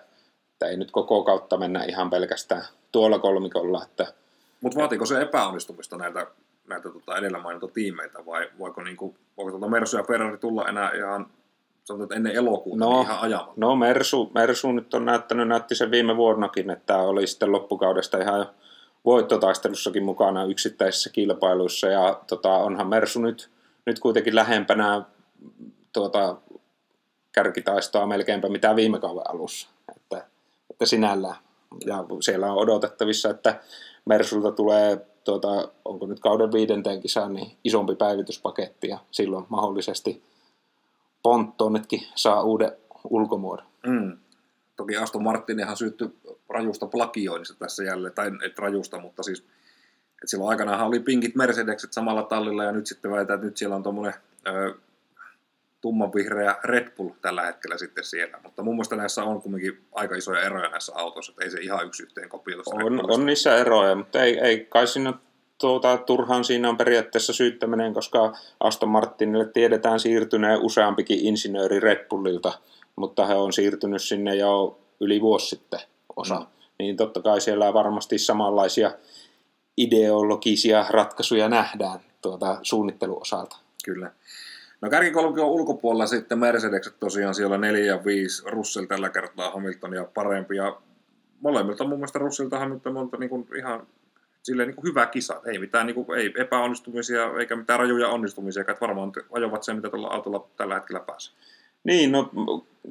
että ei nyt koko kautta mennä ihan pelkästään tuolla kolmikolla. Että, Mutta vaatiiko se epäonnistumista näiltä, näiltä tota edellä mainittu tiimeiltä vai voiko, niinku, voiko tuota Mersu ja Ferrari tulla enää ihan sanotaan, ennen elokuuta No, niin ihan ajamalla? no Mersu, Mersu nyt on näyttänyt, näytti sen viime vuonnakin, että oli sitten loppukaudesta ihan jo voittotaistelussakin mukana yksittäisissä kilpailuissa ja tota, onhan Mersu nyt, nyt kuitenkin lähempänä tuota, kärkitaistoa melkeinpä mitä viime kauden alussa, että, että sinällään. Ja siellä on odotettavissa, että Mersulta tulee, tuota, onko nyt kauden viidenteen kisaan, niin isompi päivityspaketti ja silloin mahdollisesti ponttoonetkin saa uuden ulkomuodon. Mm. Toki Aston Martinihan syyttyi rajusta plagioinnista tässä jälleen, tai et rajusta, mutta siis että silloin aikanaanhan oli pinkit Mercedekset samalla tallilla ja nyt sitten väitään, että nyt siellä on tuommoinen tummanvihreä Red Bull tällä hetkellä sitten siellä. Mutta mun mielestä näissä on kumminkin aika isoja eroja näissä autoissa, että ei se ihan yksi yhteen kopio On, on niissä eroja, mutta ei, ei kai siinä tuota, turhaan siinä on periaatteessa syyttäminen, koska Aston Martinille tiedetään siirtyneen useampikin insinööri Red Bullilta, mutta he on siirtynyt sinne jo yli vuosi sitten osa. Mm. Niin totta kai siellä varmasti samanlaisia ideologisia ratkaisuja nähdään tuota, suunnitteluosalta. Kyllä. No kärkikolmion ulkopuolella sitten Mercedekset tosiaan siellä 4 ja 5, Russell tällä kertaa Hamiltonia parempi ja molemmilta mun mielestä Russellilta Hamilton on niin kuin ihan silleen niin kuin hyvä kisa. Ei mitään niin kuin, ei epäonnistumisia eikä mitään rajuja onnistumisia, että varmaan ajoivat sen, mitä tuolla autolla tällä hetkellä pääsee. Niin, no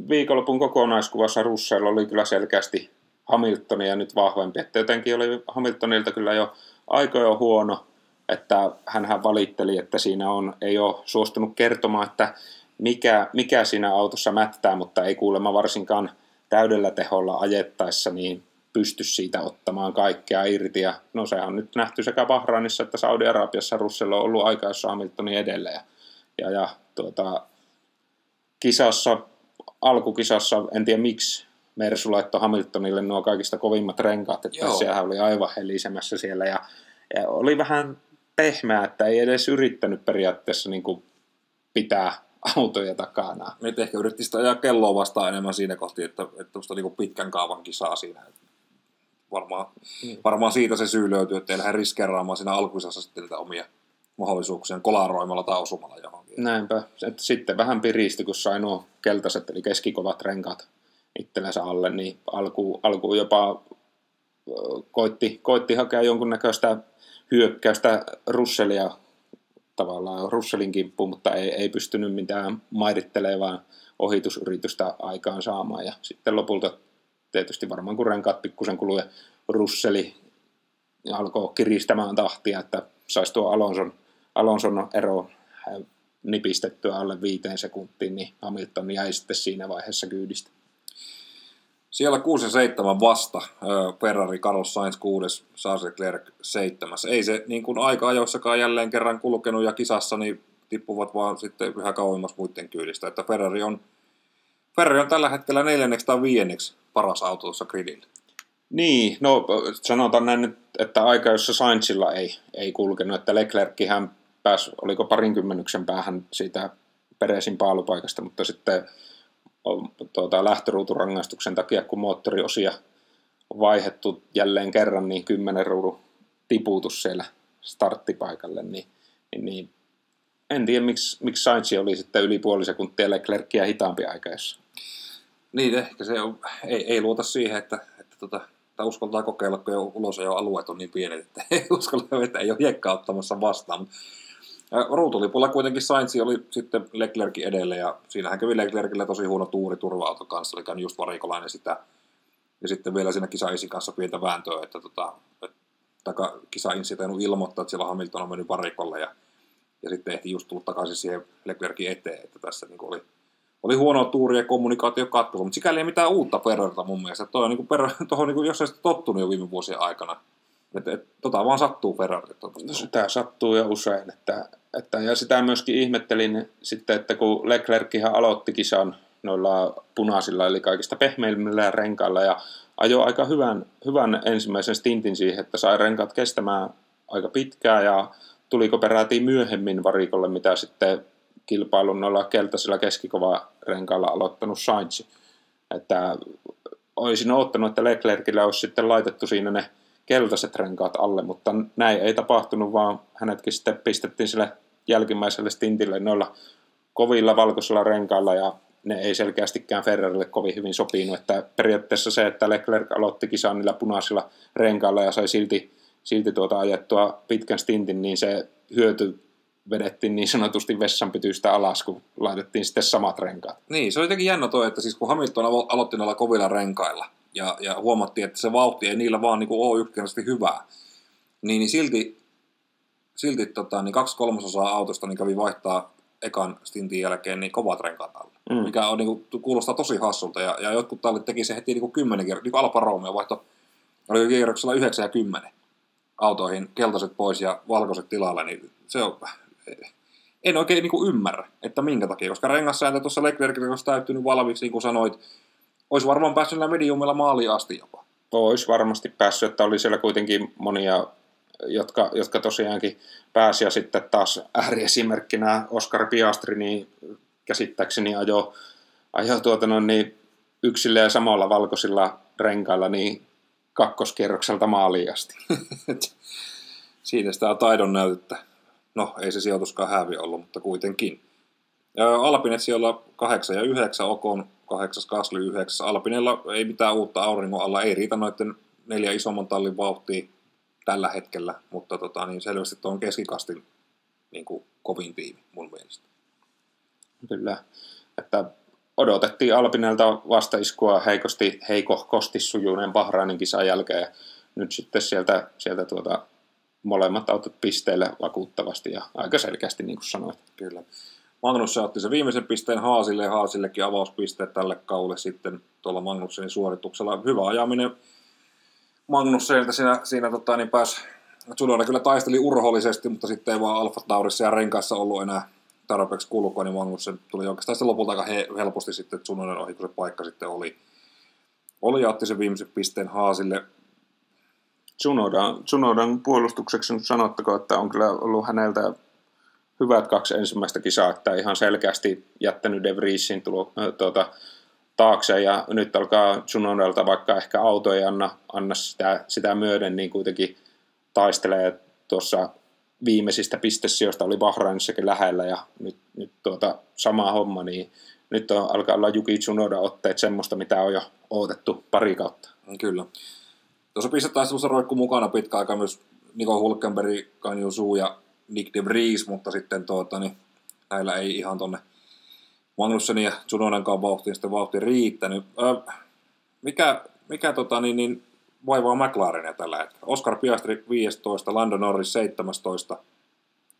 viikonlopun kokonaiskuvassa Russell oli kyllä selkeästi Hamiltonia nyt vahvempi, että jotenkin oli Hamiltonilta kyllä jo aika jo huono, että hän valitteli, että siinä on, ei ole suostunut kertomaan, että mikä, mikä siinä autossa mättää, mutta ei kuulemma varsinkaan täydellä teholla ajettaessa niin pysty siitä ottamaan kaikkea irti. Ja no sehän on nyt nähty sekä Bahrainissa että Saudi-Arabiassa Russell on ollut aika jossa Hamiltonin edellä. Ja, ja, ja tuota, kisassa, alkukisassa, en tiedä miksi Mersu laittoi Hamiltonille nuo kaikista kovimmat renkaat, että Joo. sehän oli aivan helisemässä siellä ja, ja oli vähän pehmeä, että ei edes yrittänyt periaatteessa niin kuin pitää autoja takana. Nyt ehkä yritti sitä ajaa kelloa vastaan enemmän siinä kohti, että, että tuosta niin pitkän kaavan kisaa siinä. Varmaan, Mm. varmaan siitä se syy löytyy, että ei lähde riskeeraamaan siinä alkuisassa sitten niitä omia mahdollisuuksia kolaroimalla tai osumalla johonkin. Näinpä. Et sitten vähän piristi, kun sai nuo keltaiset eli keskikovat renkaat itsellensä alle, niin alkuun, alkuun jopa koitti, koitti hakea jonkunnäköistä hyökkäystä Russellia tavallaan Russelin kimppuun, mutta ei, ei pystynyt mitään mairittelevaa ohitusyritystä aikaan saamaan. Ja sitten lopulta tietysti varmaan kun renkaat pikkusen kului Russeli alkoi kiristämään tahtia, että saisi tuo Alonson, Alonson ero nipistettyä alle viiteen sekuntiin, niin Hamilton jäi sitten siinä vaiheessa kyydistä. Siellä 6 ja 7 vasta, Ferrari, Carlos Sainz 6, Charles Leclerc 7. Ei se niin kuin aika-ajoissakaan jälleen kerran kulkenut ja kisassa niin tippuvat vaan sitten yhä kauemmas muiden kyydistä. Että Ferrari on, Ferrari on tällä hetkellä neljänneksi tai viienneksi paras auto tuossa gridillä. Niin, no sanotaan näin, että aika, jossa Sainzilla ei, ei kulkenut, että Leclerchän pääsi, oliko parinkymmenyksen päähän siitä Peresin paalupaikasta, mutta sitten tuota, lähtöruuturangaistuksen takia, kun moottoriosia on vaihettu jälleen kerran, niin kymmenen ruudun tiputus siellä starttipaikalle, niin, niin, niin en tiedä, miksi, miksi Sainz oli sitten yli puoli sekuntia Leclercia hitaampi aika, Niin, ehkä se on, ei, ei luota siihen, että, että tota, tai uskaltaa kokeilla, kun jo ulos jo alueet on niin pienet, että ei uskalla, että ei ole hiekkaa ottamassa vastaan. Mut, Ruutulipulla kuitenkin Sainz oli sitten Leclerkin edellä ja siinähän kävi Leclercillä tosi huono tuuri turva-auto kanssa, eli just varikolainen sitä. Ja sitten vielä siinä kisaisin kanssa pientä vääntöä, että tota, taka, kisainsi tainnut ilmoittaa, että siellä Hamilton on mennyt varikolle ja, ja sitten ehti just tullut takaisin siihen Leclerkin eteen, että tässä niin oli, oli huono tuuri ja kommunikaatio katkolla, mutta sikäli ei mitään uutta Ferrarilta mun mielestä. Toi on niin kuin, tuohon, niin kuin, jos ei sitä tottunut jo viime vuosien aikana. Et, et, tota vaan sattuu Ferrarille. Tota. No sitä sattuu jo usein. Että, että, ja sitä myöskin ihmettelin sitten, että kun Leclerckihan aloitti kisan noilla punaisilla, eli kaikista pehmeimmillä renkailla, ja ajoi aika hyvän, hyvän ensimmäisen stintin siihen, että sai renkaat kestämään aika pitkään, ja tuliko peräti myöhemmin varikolle, mitä sitten kilpailun noilla keltaisilla keskikova renkailla aloittanut Sainz. Että olisin ottanut, että Leclercille olisi sitten laitettu siinä ne keltaiset renkaat alle, mutta näin ei tapahtunut, vaan hänetkin sitten pistettiin sille jälkimmäiselle stintille noilla kovilla valkoisilla renkailla ja ne ei selkeästikään Ferrarille kovin hyvin sopinut. Että periaatteessa se, että Leclerc aloitti kisan niillä punaisilla renkailla ja sai silti, silti tuota ajettua pitkän stintin, niin se hyöty vedettiin niin sanotusti vessanpytystä alas, kun laitettiin sitten samat renkaat. Niin, se oli jotenkin jännä toi, että siis kun Hamilton aloitti noilla kovilla renkailla, ja, ja huomattiin, että se vauhti ei niillä vaan niin ole yksinkertaisesti hyvää, niin, niin silti, silti tota, niin kaksi kolmasosaa autosta niin kävi vaihtaa ekan stintin jälkeen niin kovat renkaat alle, mm. mikä on, niin kuin, kuulostaa tosi hassulta, ja, ja jotkut tallit teki se heti niin kuin kymmenen kertaa, niin kuin Alfa Romeo vaihto, oli kierroksella 9 ja 10 autoihin, keltaiset pois ja valkoiset tilalle, niin se on, en oikein niin kuin ymmärrä, että minkä takia, koska rengassääntö tuossa Leclercille olisi täyttynyt valmiiksi, niin kuin sanoit, olisi varmaan päässyt näillä mediumilla maaliin asti jopa. Olisi varmasti päässyt, että oli siellä kuitenkin monia, jotka, jotka tosiaankin pääsi, ja sitten taas ääriesimerkkinä Oscar Piastri, niin käsittääkseni ajo, ajo tuota no, niin yksille ja samalla valkoisilla renkailla niin kakkoskierrokselta maaliin asti. Siinä sitä taidon näytettä. No, ei se sijoituskaan hävi ollut, mutta kuitenkin. Alpinet siellä 8 ja 9, Okon 8, Kasly 9. Alpinella ei mitään uutta auringon alla, ei riitä noiden neljä isomman tallin vauhtia tällä hetkellä, mutta tota, niin selvästi tuo on keskikastin niin kuin, kovin tiimi mun mielestä. Kyllä, että odotettiin Alpinelta vastaiskua heikosti, heikohkosti sujuuneen Bahrainin kisan jälkeen, ja nyt sitten sieltä, sieltä tuota, molemmat autot pisteille vakuuttavasti ja aika selkeästi, niin kuin sanoit. Kyllä. Magnus otti sen viimeisen pisteen Haasille ja Haasillekin avauspisteet tälle kaudelle sitten tuolla Magnussenin suorituksella. Hyvä ajaminen Magnussenilta siinä, siinä tota, niin pääsi Tsunoda kyllä taisteli urhollisesti, mutta sitten ei vaan Alfa Taurissa ja renkaissa ollut enää tarpeeksi kulkua, niin Magnussen tuli oikeastaan sitten lopulta aika he, helposti sitten Tsunodan ohi, kun se paikka sitten oli. Oli ja otti sen viimeisen pisteen Haasille. Tsunodan, Tsunodan puolustukseksi nyt sanottako, että on kyllä ollut häneltä hyvät kaksi ensimmäistä kisaa, että ihan selkeästi jättänyt De Vriesin tulo, äh, tuota, taakse ja nyt alkaa Tsunodalta, vaikka ehkä auto ei anna, anna sitä, sitä myöden, niin kuitenkin taistelee tuossa viimeisistä pistesijoista oli Bahrainissakin lähellä ja nyt, nyt tuota, sama homma, niin nyt on, alkaa olla Juki Tsunoda otteet semmoista, mitä on jo odotettu pari kautta. Kyllä. Tuossa pistetaistelussa roikku mukana pitkä aika myös Niko Hulkenberg, Kanju Suu ja Nick de Vries, mutta sitten tuota, niin näillä ei ihan tonne Magnussenin ja Tsunonenkaan vauhtiin sitten vauhti riittänyt. Öö, mikä mikä tota, niin, niin, vaivaa McLarenia tällä hetkellä? Oscar Piastri 15, Lando Norris 17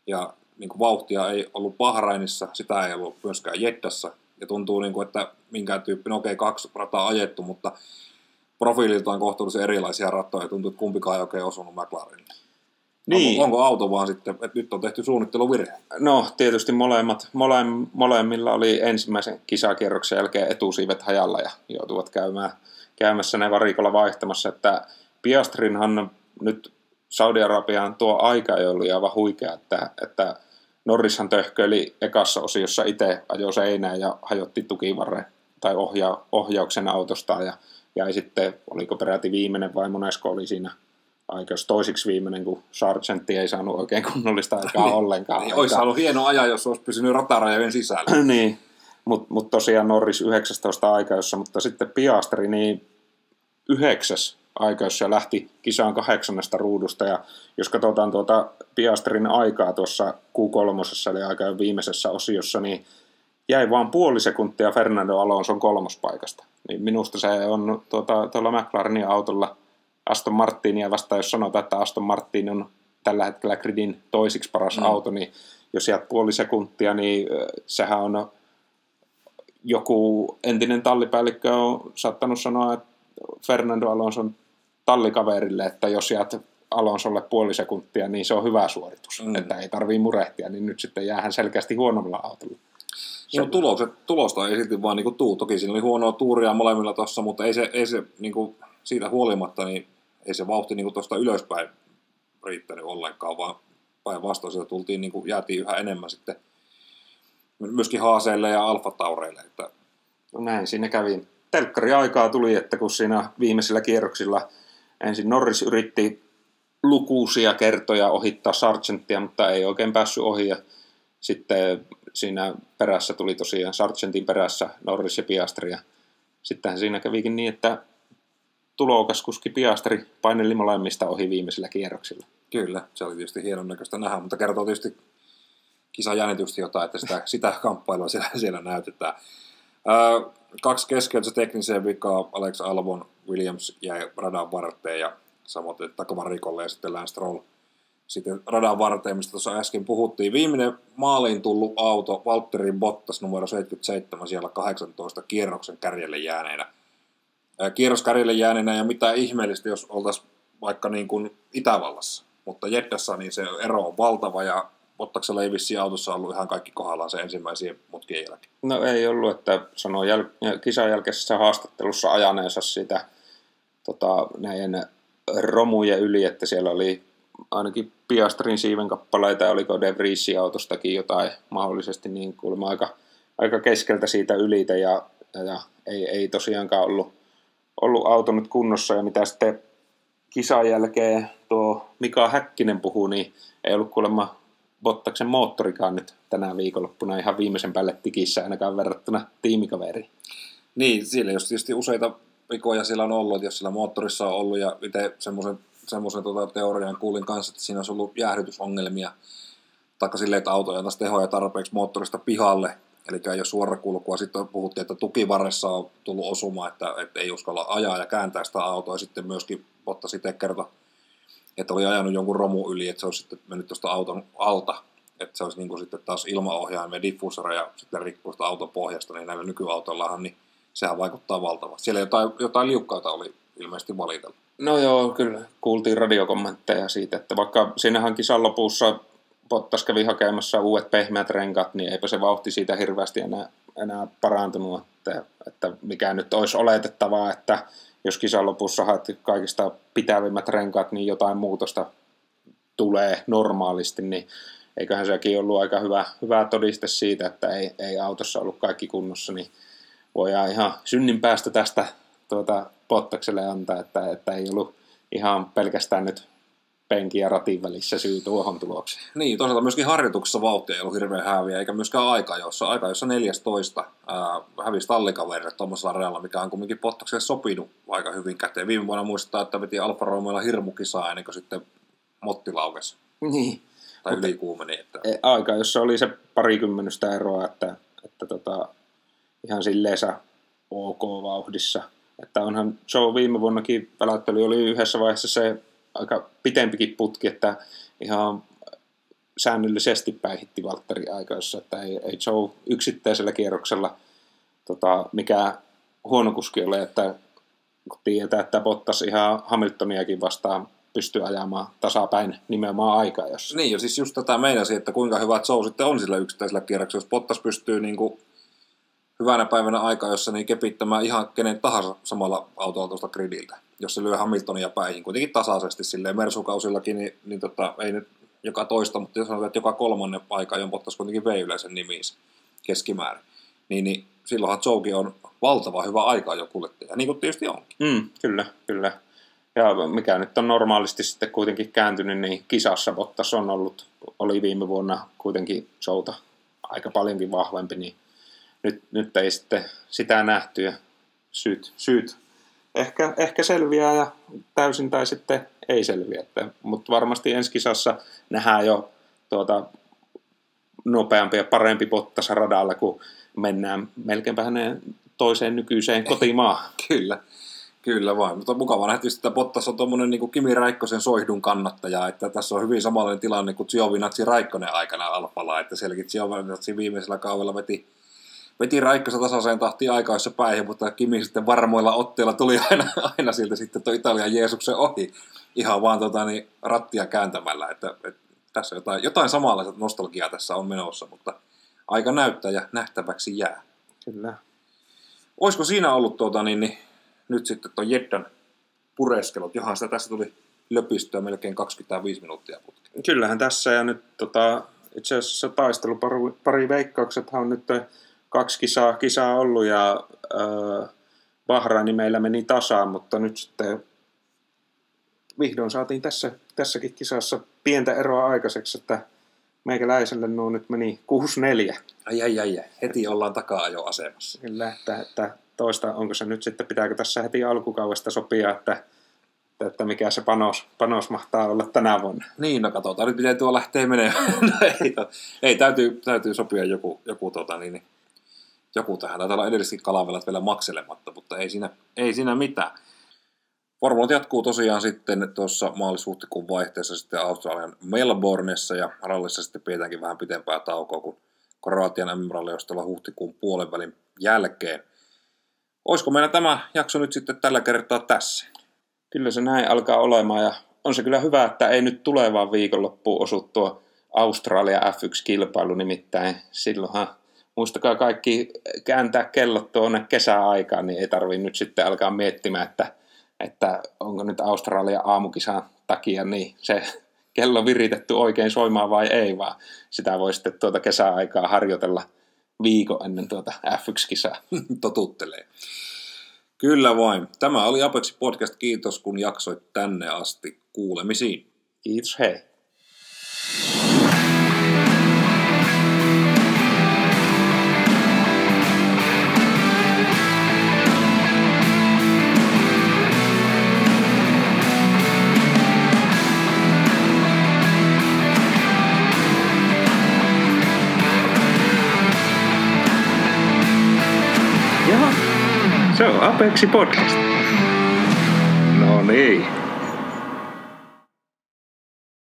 ja niin kuin vauhtia ei ollut Bahrainissa, sitä ei ollut myöskään Jeddassa. Ja tuntuu, niin kuin, että minkään tyyppinen, okei, okay, kaksi rataa ajettu, mutta profiililtaan kohtuullisen erilaisia rattoja. Tuntuu, että kumpikaan ei oikein osunut McLarenille. Niin. Onko, onko auto vaan sitten, että nyt on tehty suunnitteluvirhe? No tietysti molemmat, mole, molemmilla oli ensimmäisen kisakierroksen jälkeen etusiivet hajalla ja joutuvat käymään, käymässä ne varikolla vaihtamassa, että Piastrinhan nyt Saudi-Arabiaan tuo aika ei ollut aivan huikea, että, että Norrishan töhköili ekassa osiossa itse ajoi seinään ja hajotti tukivarren tai ohja, ohjauksen autosta ja jäi sitten, oliko peräti viimeinen vai monesko oli siinä aikaus toisiksi viimeinen, kun Sargentti ei saanut oikein kunnollista aikaa niin, ollenkaan. Niin, olisi ollut hieno aja, jos olisi pysynyt ratarajojen sisällä. niin, mutta mut tosiaan Norris 19 aikajossa, mutta sitten Piastri niin yhdeksäs aikajossa lähti kisaan kahdeksannesta ruudusta, ja jos katsotaan tuota Piastrin aikaa tuossa Q3, eli aika viimeisessä osiossa, niin jäi vain puoli sekuntia Fernando Alonson kolmospaikasta. Niin minusta se on tuota, tuolla McLarenin autolla – Aston Martinia vastaan, jos sanotaan, että Aston Martin on tällä hetkellä gridin toisiksi paras mm. auto, niin jos jäät puoli sekuntia, niin sehän on joku entinen tallipäällikkö on saattanut sanoa että Fernando Alonson tallikaverille, että jos jäät Alonsolle puoli sekuntia, niin se on hyvä suoritus, mm. että ei tarvii murehtia, niin nyt sitten jäähän selkeästi huonommalla autolla. No tulokset, tulosta ei silti vaan niinku tuu. Toki siinä oli huonoa tuuria molemmilla tuossa, mutta ei se, ei se niinku, siitä huolimatta, niin ei se vauhti niin tuosta ylöspäin riittänyt ollenkaan, vaan päinvastoin sieltä tultiin, niin kuin, jäätiin yhä enemmän sitten myöskin haaseille ja alfataureille. Että... No näin siinä kävi. telkkari aikaa tuli, että kun siinä viimeisillä kierroksilla ensin Norris yritti lukuisia kertoja ohittaa Sargentia, mutta ei oikein päässyt ohi. Ja sitten siinä perässä tuli tosiaan Sargentin perässä Norris ja Piastri. Ja sittenhän siinä kävikin niin, että tulokas kuski Piastri paineli molemmista ohi viimeisillä kierroksilla. Kyllä, se oli tietysti hienon näköistä nähdä, mutta kertoo tietysti kisan jännitystä jotain, että sitä, sitä kamppailua siellä, siellä näytetään. Öö, kaksi keskeytystä tekniseen vikaa, Alex Albon, Williams jäi radan varteen ja samoin takavarikolle ja sitten Lance Stroll sitten radan varteen, mistä tuossa äsken puhuttiin. Viimeinen maaliin tullut auto, Valtteri Bottas numero 77, siellä 18 kierroksen kärjelle jääneenä. Kierros kärjelle jääneenä ja mitä ihmeellistä, jos oltaisiin vaikka niin kuin Itävallassa. Mutta Jeddassa niin se ero on valtava ja Bottaksella ei vissiin autossa ollut ihan kaikki kohdallaan se ensimmäisiä mutkien jälkeen. No ei ollut, että sanoi jäl- kisan jälkeisessä haastattelussa ajaneensa sitä tota, näiden romujen yli, että siellä oli ainakin Piastrin siiven kappaleita ja oliko De Vriesin autostakin jotain mahdollisesti niin kuulemma aika, aika keskeltä siitä ylitä ja, ja ei, ei tosiaankaan ollut, ollut auto nyt kunnossa ja mitä sitten kisan jälkeen tuo Mika Häkkinen puhuu, niin ei ollut kuulemma Bottaksen moottorikaan nyt tänä viikonloppuna ihan viimeisen päälle tikissä ainakaan verrattuna tiimikaveriin. Niin, siellä jos tietysti useita vikoja siellä on ollut, jos sillä moottorissa on ollut ja itse semmoisen, semmoisen tota teorian kuulin kanssa, että siinä olisi ollut jäähdytysongelmia, taikka silleen, että auto ei tehoja tarpeeksi moottorista pihalle, eli ei ole suorakulkua. Sitten puhuttiin, että tukivarressa on tullut osuma, että, että ei uskalla ajaa ja kääntää sitä autoa. Ja sitten myöskin Bottas itse kertoi, että oli ajanut jonkun romu yli, että se olisi sitten mennyt tuosta auton alta, että se olisi niin kuin sitten taas ilmaohjaimia, diffusoreja ja sitten rikkuista auton pohjasta, niin näillä nykyautoillahan, niin sehän vaikuttaa valtavasti. Siellä jotain, jotain liukkaita oli ilmeisesti valitellut. No joo, kyllä kuultiin radiokommentteja siitä, että vaikka siinähän kisan lopussa Bottas kävi hakemassa uudet pehmeät renkat, niin eipä se vauhti siitä hirveästi enää, enää parantunut, että, että mikä nyt olisi oletettavaa, että jos kisan lopussa haet kaikista pitävimmät renkaat, niin jotain muutosta tulee normaalisti, niin eiköhän sekin ollut aika hyvä, hyvä todiste siitä, että ei, ei autossa ollut kaikki kunnossa, niin voidaan ihan synnin päästä tästä tuota, Pottakselle antaa, että, että ei ollut ihan pelkästään nyt penkin ja ratin välissä syy tuohon tulokseen. Niin, toisaalta myöskin harjoituksessa vauhtia ei ollut hirveän häviä, eikä myöskään aika, jossa aika jossa 14 ää, hävisi tallikaverille tuommoisella realla, mikä on kumminkin Pottakselle sopinut aika hyvin käteen. Viime vuonna muistaa, että veti Alfa Romeolla hirmukisaa ennen kuin sitten Motti laukesi. Niin. Tai ylikuumeni. Että... E, aika, jossa oli se parikymmenystä eroa, että, että tota, ihan silleensä ok vauhdissa. Että onhan Joe viime vuonnakin välättely oli yhdessä vaiheessa se aika pitempikin putki, että ihan säännöllisesti päihitti Valtteri aikaissa, että ei, ei Joe yksittäisellä kierroksella tota, mikä huono kuski ole, että kun tietää, että Bottas ihan Hamiltoniakin vastaan pystyy ajamaan tasapäin nimenomaan aikaa. Jos... Niin, ja siis just tätä meinasin, että kuinka hyvä Joe sitten on sillä yksittäisellä kierroksella. Jos Bottas pystyy niin kuin hyvänä päivänä aikaa, jossa niin kepittämään ihan kenen tahansa samalla autolla tuosta gridiltä, jos se lyö Hamiltonia päihin. Kuitenkin tasaisesti silleen Mersukausillakin, niin, niin tota, ei nyt joka toista, mutta jos sanotaan, että joka kolmannen aika, jon Bottas kuitenkin vei yleisen nimiinsä keskimäärin, niin, niin silloinhan Zouki on valtava hyvä aika jo kuljettaja, niin kuin tietysti onkin. Mm, kyllä, kyllä. Ja mikä nyt on normaalisti sitten kuitenkin kääntynyt, niin kisassa Bottas on ollut, oli viime vuonna kuitenkin Souta aika paljonkin vahvempi, niin nyt, nyt ei sitten sitä nähty ja syyt, syyt ehkä, ehkä selviää ja täysin tai sitten ei selviä. Mutta varmasti ensi kisassa nähdään jo tuota, nopeampi ja parempi Bottas radalla, kun mennään melkeinpä hänen toiseen nykyiseen kotimaahan. Kyllä. Kyllä vain, mutta mukava nähdä että Bottas on tuommoinen niin Kimi Raikkosen soihdun kannattaja, että tässä on hyvin samanlainen tilanne kuin Giovinazzi Raikkonen aikana Alpalla, että sielläkin Giovinazzi viimeisellä kaudella veti veti Raikkosa tasaiseen tahtiin aikaissa päihin, mutta Kimi sitten varmoilla otteilla tuli aina, aina siltä sitten tuo Italian Jeesuksen ohi ihan vaan tota, niin, rattia kääntämällä, että, että tässä jotain, jotain samanlaista nostalgiaa tässä on menossa, mutta aika näyttää ja nähtäväksi jää. Kyllä. Olisiko siinä ollut tuota, niin, niin, nyt sitten tuon Jeddan pureskelut, johan sitä tässä tuli löpistöä melkein 25 minuuttia putkeen. Kyllähän tässä ja nyt tota, itse asiassa taistelu pari, pari veikkauksethan on nyt kaksi kisaa, kisaa ollut ja äh, Bahraini meillä meni tasaan, mutta nyt sitten vihdoin saatiin tässä, tässäkin kisassa pientä eroa aikaiseksi, että meikäläiselle nuo nyt meni 6-4. Ai, ai, ai. Heti ollaan taka-ajoasemassa. Kyllä, että, että toista, onko se nyt sitten, pitääkö tässä heti alkukaudesta sopia, että, että mikä se panos, panos mahtaa olla tänä vuonna. Niin, no katsotaan nyt, miten tuo lähtee menemään. no, ei, to, ei täytyy, täytyy sopia joku, joku, tota, niin, niin joku tähän. Taitaa olla edelliskin kalavelat vielä makselematta, mutta ei siinä, ei siinä mitään. Formulat jatkuu tosiaan sitten tuossa maalis-huhtikuun vaihteessa sitten Australian Melbourneessa ja rallissa sitten pidetäänkin vähän pitempää taukoa kuin Kroatian MM-ralli huhtikuun puolen välin jälkeen. Olisiko meillä tämä jakso nyt sitten tällä kertaa tässä? Kyllä se näin alkaa olemaan ja on se kyllä hyvä, että ei nyt tulevaan viikonloppuun osu tuo Australia F1-kilpailu nimittäin. Silloinhan muistakaa kaikki kääntää kellot tuonne kesäaikaan, niin ei tarvi nyt sitten alkaa miettimään, että, että onko nyt Australia aamukisan takia niin se kello viritetty oikein soimaan vai ei, vaan sitä voi sitten tuota kesäaikaa harjoitella viikon ennen tuota F1-kisaa. Totuttelee. Kyllä vain. Tämä oli Apex Podcast. Kiitos kun jaksoit tänne asti. Kuulemisiin. Kiitos, hei. on Apexi Podcast. No niin.